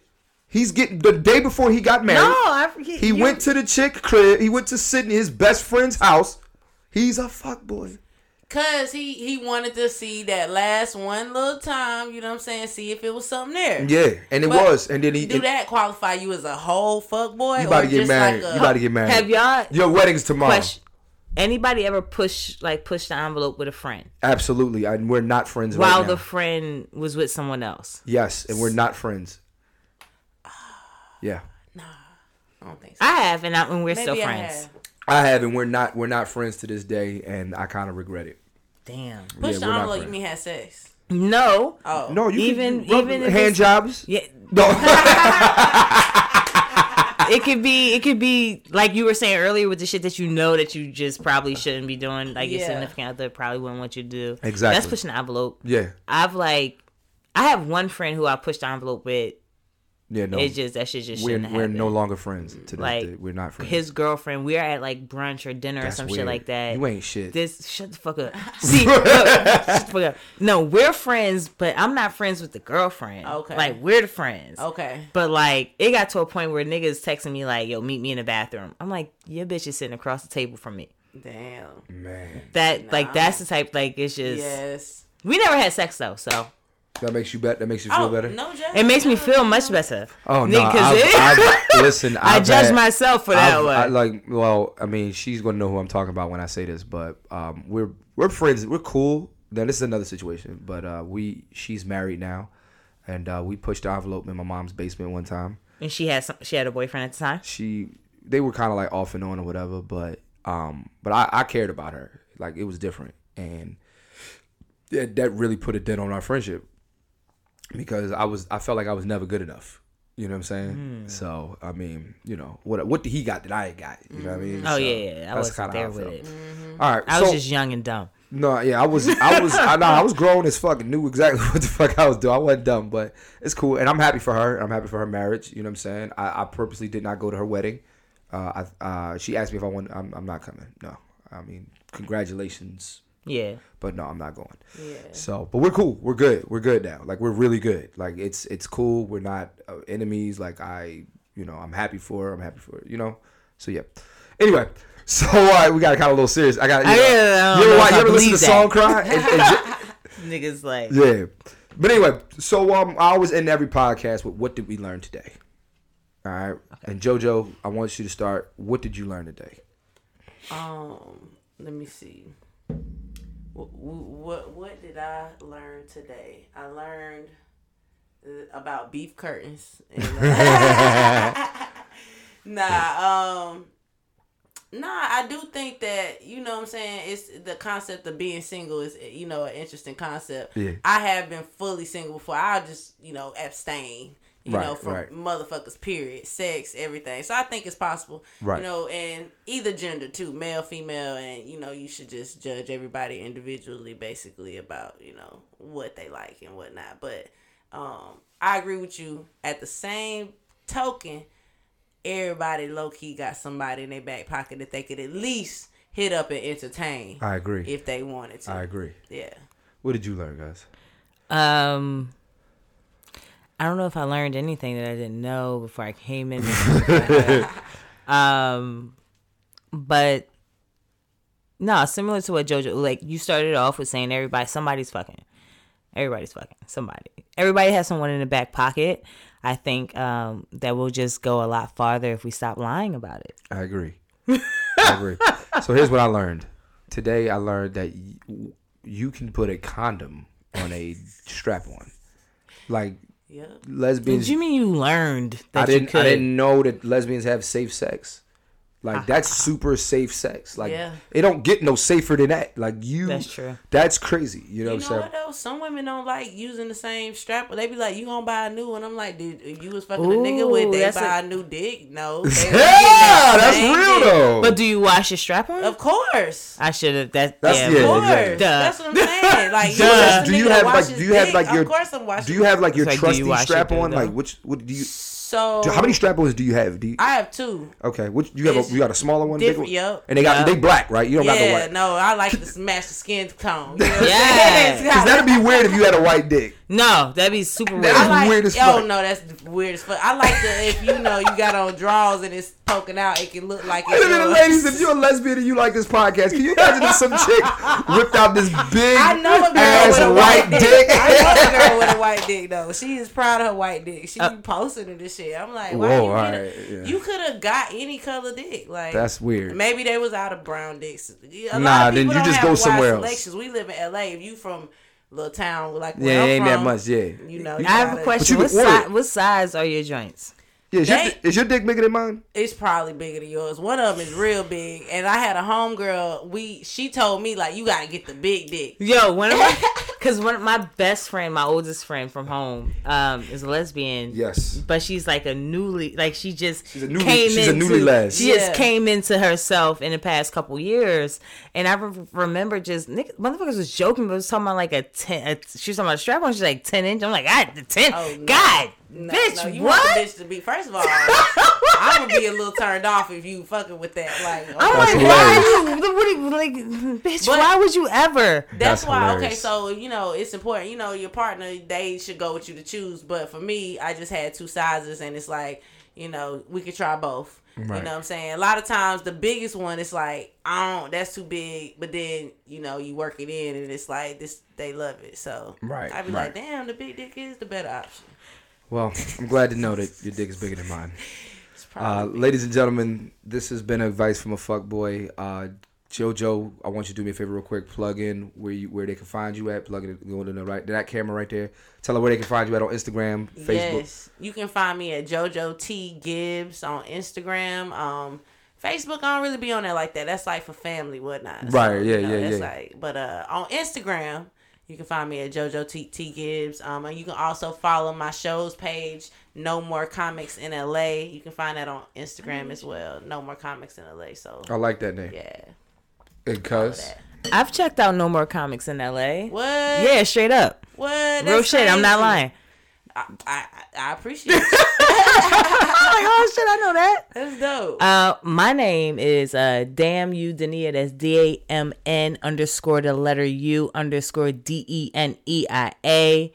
He's getting the day before he got married. No, I forget. he you- went to the chick crib. He went to Sidney, his best friend's house. He's a fuck boy. Cause he he wanted to see that last one little time, you know what I'm saying? See if it was something there. Yeah, and it But was. And then he Do that qualify you as a whole fuck boy? you about or to get married. Like a, you about to get married. Have y'all Your wedding's tomorrow. question? Anybody ever push like push the envelope with a friend Absolutely. And we're not friends while right now. the friend was with someone else? yes, and we're not friends. Yeah. Nah. I don't think so. I have, and, I, and we're Maybe still I friends. have. I have, and we're not we're not friends to this day, and I kind of regret it. Damn. Push Yeah, the we're not envelope, you friends. mean have sex? No. Oh. No, you Even- can, rub even if hand it's- jobs. Yeah. No, It could be. It could be like you were saying earlier with the shit that you know that you just probably shouldn't be doing. Like your Yeah. significant other probably wouldn't want you to do. Exactly. That's pushing the envelope. yeah, I've like, I have one friend who I pushed the envelope with. Yeah. No, It's just that shit just we're shouldn't we're happen. no longer friends to this Like, day. We're not friends. His girlfriend. We are at like brunch or dinner That's or some weird. shit like that. You ain't shit. This shut the fuck up. See, look, shut the fuck up. No, we're friends, but I'm not friends with the girlfriend. Okay. like we're the friends. Okay. But like, it got to a point where niggas texting me like, "Yo, meet me in the bathroom." I'm like, "Your bitch is sitting across the table from me." Damn. Man, That like that's the type like it's just. Yes. We never had sex though, so that makes you bet. That makes you feel Oh, better. no judge. it makes me feel much better. Oh no! Nigga, 'cause I've, I've, listen, I I've judge had- myself for that I've- one. I, like, well, I mean, she's gonna know who I'm talking about when I say this, but um, we're we're friends. We're cool. Now this is another situation, but uh, we she's married now, and uh, we pushed the envelope in my mom's basement one time. and she had some. She had a boyfriend at the time. She they were kind of like off and on or whatever, but um, but I, I cared about her. Like it was different, and that that really put a dent on our friendship because I was I felt like I was never good enough. You know what I'm saying? Hmm. So I mean, you know what what did he got that I ain't got? You know what I mean? Oh So, yeah, yeah. I wasn't there I with felt. it. All right, I was just young and dumb. no, yeah, I was I was I know I was grown as fuck and knew exactly what the fuck I was doing. I wasn't dumb, but it's cool, and I'm happy for her. I'm happy for her marriage. You know what I'm saying? I, I purposely did not go to her wedding. Uh, I, uh, she asked me if I want. I'm, I'm not coming. No, I mean congratulations, Yeah. but no, I'm not going. Yeah. So, but we're cool. We're good. We're good now. Like we're really good. Like it's it's cool. We're not uh, enemies. Like I, you know, I'm happy for her. I'm happy for her, you know. So yeah. Anyway, so right, we got kind of a little serious. I got. You I know, don't you know ever, watch- you ever listen to believe Song. Cry? And- and Niggas like. yeah. But anyway, so um, I always end every podcast with what did we learn today? All right. And JoJo, I want you to start. What did you learn today? Um, let me see. What, what what did I learn today? I learned uh, about beef curtains. And, uh, nah, um, nah. I do think that you know what I'm saying. It's the concept of being single is you know an interesting concept. Yeah. I have been fully single before. I just you know abstain. You Right, know, from right. motherfuckers, period, sex, everything. So I think it's possible. Right. You know, and either gender too, male, female, and you know, you should just judge everybody individually, basically about you know what they like and whatnot. But um, I agree with you. At the same token, everybody low key got somebody in their back pocket that they could at least hit up and entertain I agree. if they wanted to. I agree. Yeah. What did you learn, guys? Um, I don't know if I learned anything that I didn't know before I came in. um, but no, similar to what JoJo like you started off with saying everybody somebody's fucking. Everybody's fucking somebody. Everybody has someone in the back pocket. I think um, that will just go a lot farther if we stop lying about it. I agree. I agree. So here's what I learned. Today I learned that y- you can put a condom on a strap on. Like Yep. lesbians Did you mean you learned that I didn't you could? I didn't know that lesbians have safe sex. Like ah. that's super safe sex. Like Yeah. it don't get no safer than that. Like you That's true. That's crazy. You know You what I'm saying? what though? Some women don't like using the same strap. They be like, "You gonna buy a new one?" I'm like, "Dude, if you was fucking a nigga Ooh, with, they buy a- a new dick." No, Yeah, that that's real dick. though. But do you wash your strap on? Of course. I should have. That That's- yeah. yeah, Of course. exactly. That's what I'm saying. Like, Duh. you do you have like do you have like your Of course I'm washing. do you have like your It's like, do you trusty strap on? Like which what do you So how many strap ons do you have? Do you, I have two. okay, which you have a, you got a smaller one, big different, one? yup. and they got Yup. they black, right? You don't got no Yeah, white. no, I like to smash the skin tone. You know Yeah. Cause that'd be weird if you had a white dick. No, that'd be super weird. That's I like, weird as oh no, that's weird as fuck. I like the if you know you got on drawers and it's poking out, it can look like Wait a minute, ladies, if you're a lesbian and you like this podcast, can you imagine if some chick whipped out this big I know a girl ass with a white white dick? I know a girl with a white dick though. She is proud of her white dick. She Uh, be posting this shit. I'm like, why Whoa, you get alright, yeah. You could have got any color dick. Like That's weird. Maybe they was out of brown dicks. A Nah, then you just go wide somewhere else. selections. We live in LA. If you from little town like where Yeah, I'm it ain't that much, yeah. You know, you I have a question. What, can si- what size are your joints? Yeah, is your, They- di- is your dick bigger than mine? it's probably bigger than yours. One of them is real big, and I had a homegirl. We she told me like you gotta get the big dick. Yo, one of my, cause one of my best friend, my oldest friend from home, um, is a lesbian. Yes. But she's like a newly, like she just She's a newly- came she's a newly les. She Yeah. just came into herself in the past couple years, and I re- remember just Nick, motherfuckers was joking, but was talking about like a ten. A, she was talking about a strap on. She's like ten inch. I'm like, God, the ten. Oh, no. God, No, bitch, no, you want the bitch to be first of all. I'm gonna be a little turned off if you fucking with that. Like, I'm That's like, why are you? What are you like, bitch? But- why would you ever? That's, That's why. Okay, so you know it's important. You know your partner, they should go with you to choose. But for me, I just had two sizes, and it's like you know we could try both. You know what I'm saying? A lot of times the biggest one is like I don't. That's too big. But then you know you work it in, and it's like this. They love it. So Right, I'd be right. like, damn, the big dick is the better option. Well, I'm glad to know that your dick is bigger than mine. Uh, ladies and gentlemen, this has been advice from a fuck boy. Uh, Jojo, I want you to do me a favor real quick. Plug in where you where they can find you at. Plug it go to the right that camera right there. Tell her where they can find you at on Instagram, Facebook. Yes, you can find me at JoJo T Gibbs on Instagram. Um, Facebook, I don't really be on there like that. That's like for family, whatnot. Right, yeah, you know, yeah, that's yeah. Like, but uh, on Instagram, you can find me at JoJo T, T Gibbs. Um, and you can also follow my shows page, No More Comics in LA. You can find that on Instagram as well. No More Comics in LA. So I like that name. yeah, Because that. I've checked out No More Comics in L.A. what? Yeah, straight up. what? Real That's shit. I'm not lying. I, I, I appreciate it. I'm like, oh shit, I know that. That's dope. Uh, my name is uh, damn you Deneia. That's D A M N underscore the letter U underscore D E N E I A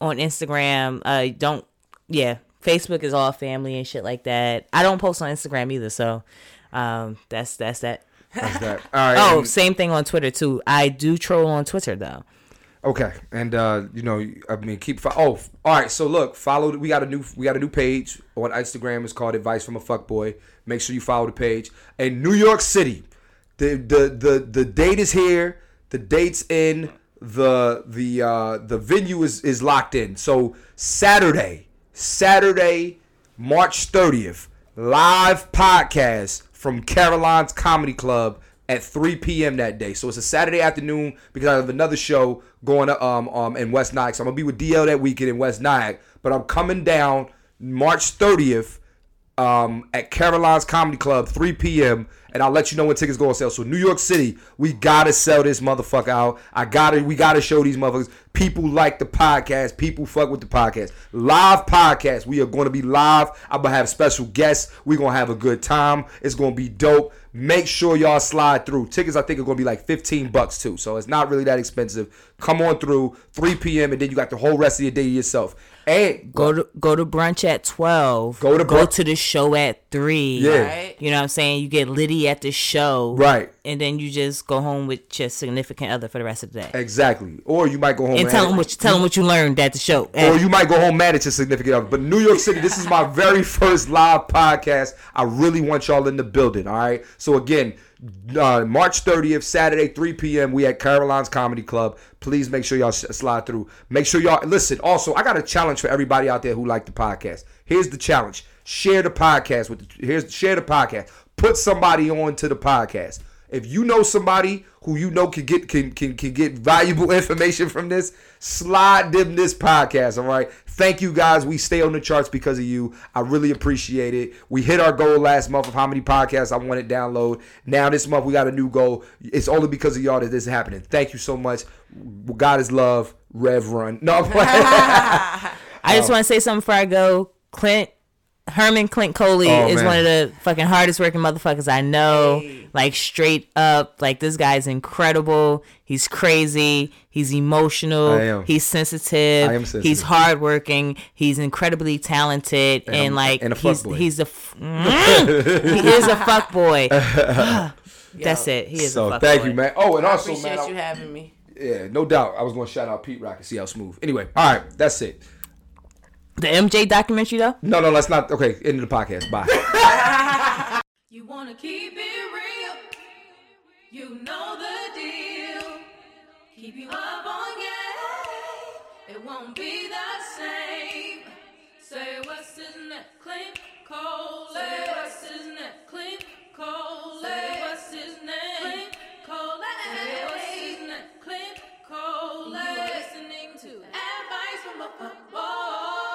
on Instagram. Uh, don't yeah. Facebook is all family and shit like that. I don't post on Instagram either, so um, that's that's that. that's that. All right. Oh, same thing on Twitter too. I do troll on Twitter though. Okay, and uh, you know, I mean, keep. Fo- oh, all right. So look, follow. We got a new. We got a new page on Instagram. It's called Advice from a Fuckboy. Make sure you follow the page. And New York City, the the the the date is here. The date's in. The the uh, the venue is is locked in. So Saturday, Saturday, March thirtieth, live podcast from Caroline's Comedy Club at 3 p.m. that day. So it's a Saturday afternoon because I have another show going to, um um in West Nyack. So I'm gonna be with DL that weekend in West Nyack. But I'm coming down March 30th um at Caroline's Comedy Club 3 p.m. and I'll let you know when tickets go on sale. So New York City, we gotta sell this motherfucker out. I gotta we gotta show these motherfuckers. People like the podcast. People fuck with the podcast. Live podcast. We are gonna be live. I'm gonna have special guests. We're gonna have a good time. It's gonna be dope. Make sure y'all slide through. Tickets I think are gonna be like 15 bucks too. So it's not really that expensive. Come on through 3 p.m. and then you got the whole rest of your day to yourself. And Go to go to brunch at twelve. Go to go to the show at three. Yeah. Right. You know what I'm saying? You get Liddy at the show. Right. And then you just go home with your significant other for the rest of the day. Exactly. Or you might go home And tell them what you, tell them what you learned at the show. or you might go home mad at your significant other. But New York City, this is my very first live podcast. I really want y'all in the building. All right. So again, uh, March 30th, Saturday, 3 p.m. We at Caroline's Comedy Club. Please make sure y'all slide through. Make sure y'all listen. Also, I got a challenge for everybody out there who like the podcast. Here's the challenge: share the podcast with. The, here's share the podcast. put somebody on to the podcast. If you know somebody who you know can get can can, can get valuable information from this, slide them this podcast. All right. Thank you guys. We stay on the charts because of you. I really appreciate it. We hit our goal last month of how many podcasts I wanted to download. Now this month we got a new goal. It's only because of y'all that this is happening. Thank you so much. God is love. Rev run. No. I just want to say something before I go. Clint Herman Clint Coley Oh, is man. one of the fucking hardest working motherfuckers I know. Hey. Like straight up, like this guy's incredible. He's crazy. He's emotional. I am. He's sensitive. I am sensitive. He's hardworking. He's incredibly talented, and, I'm- like and a he's fuckboy. he's a f- Mm. he is a fuck boy. That's it. He is a so thank boy. you, man. Oh, and I also, appreciate man, I- you having me. yeah, no doubt. I was going to shout out Pete Rock and CL Smooth. Anyway, all right, that's it. The MJ documentary though? No, no, let's not. Okay, end of the podcast. Bye. you wanna keep it real. You know the deal. Keep you up on game. It won't be the same. Say what's his Clint Cole. Say what's his Clint Cole. Say what's his name, Clint Cole. Say what's his Clint Cole. Listening to advice from a football.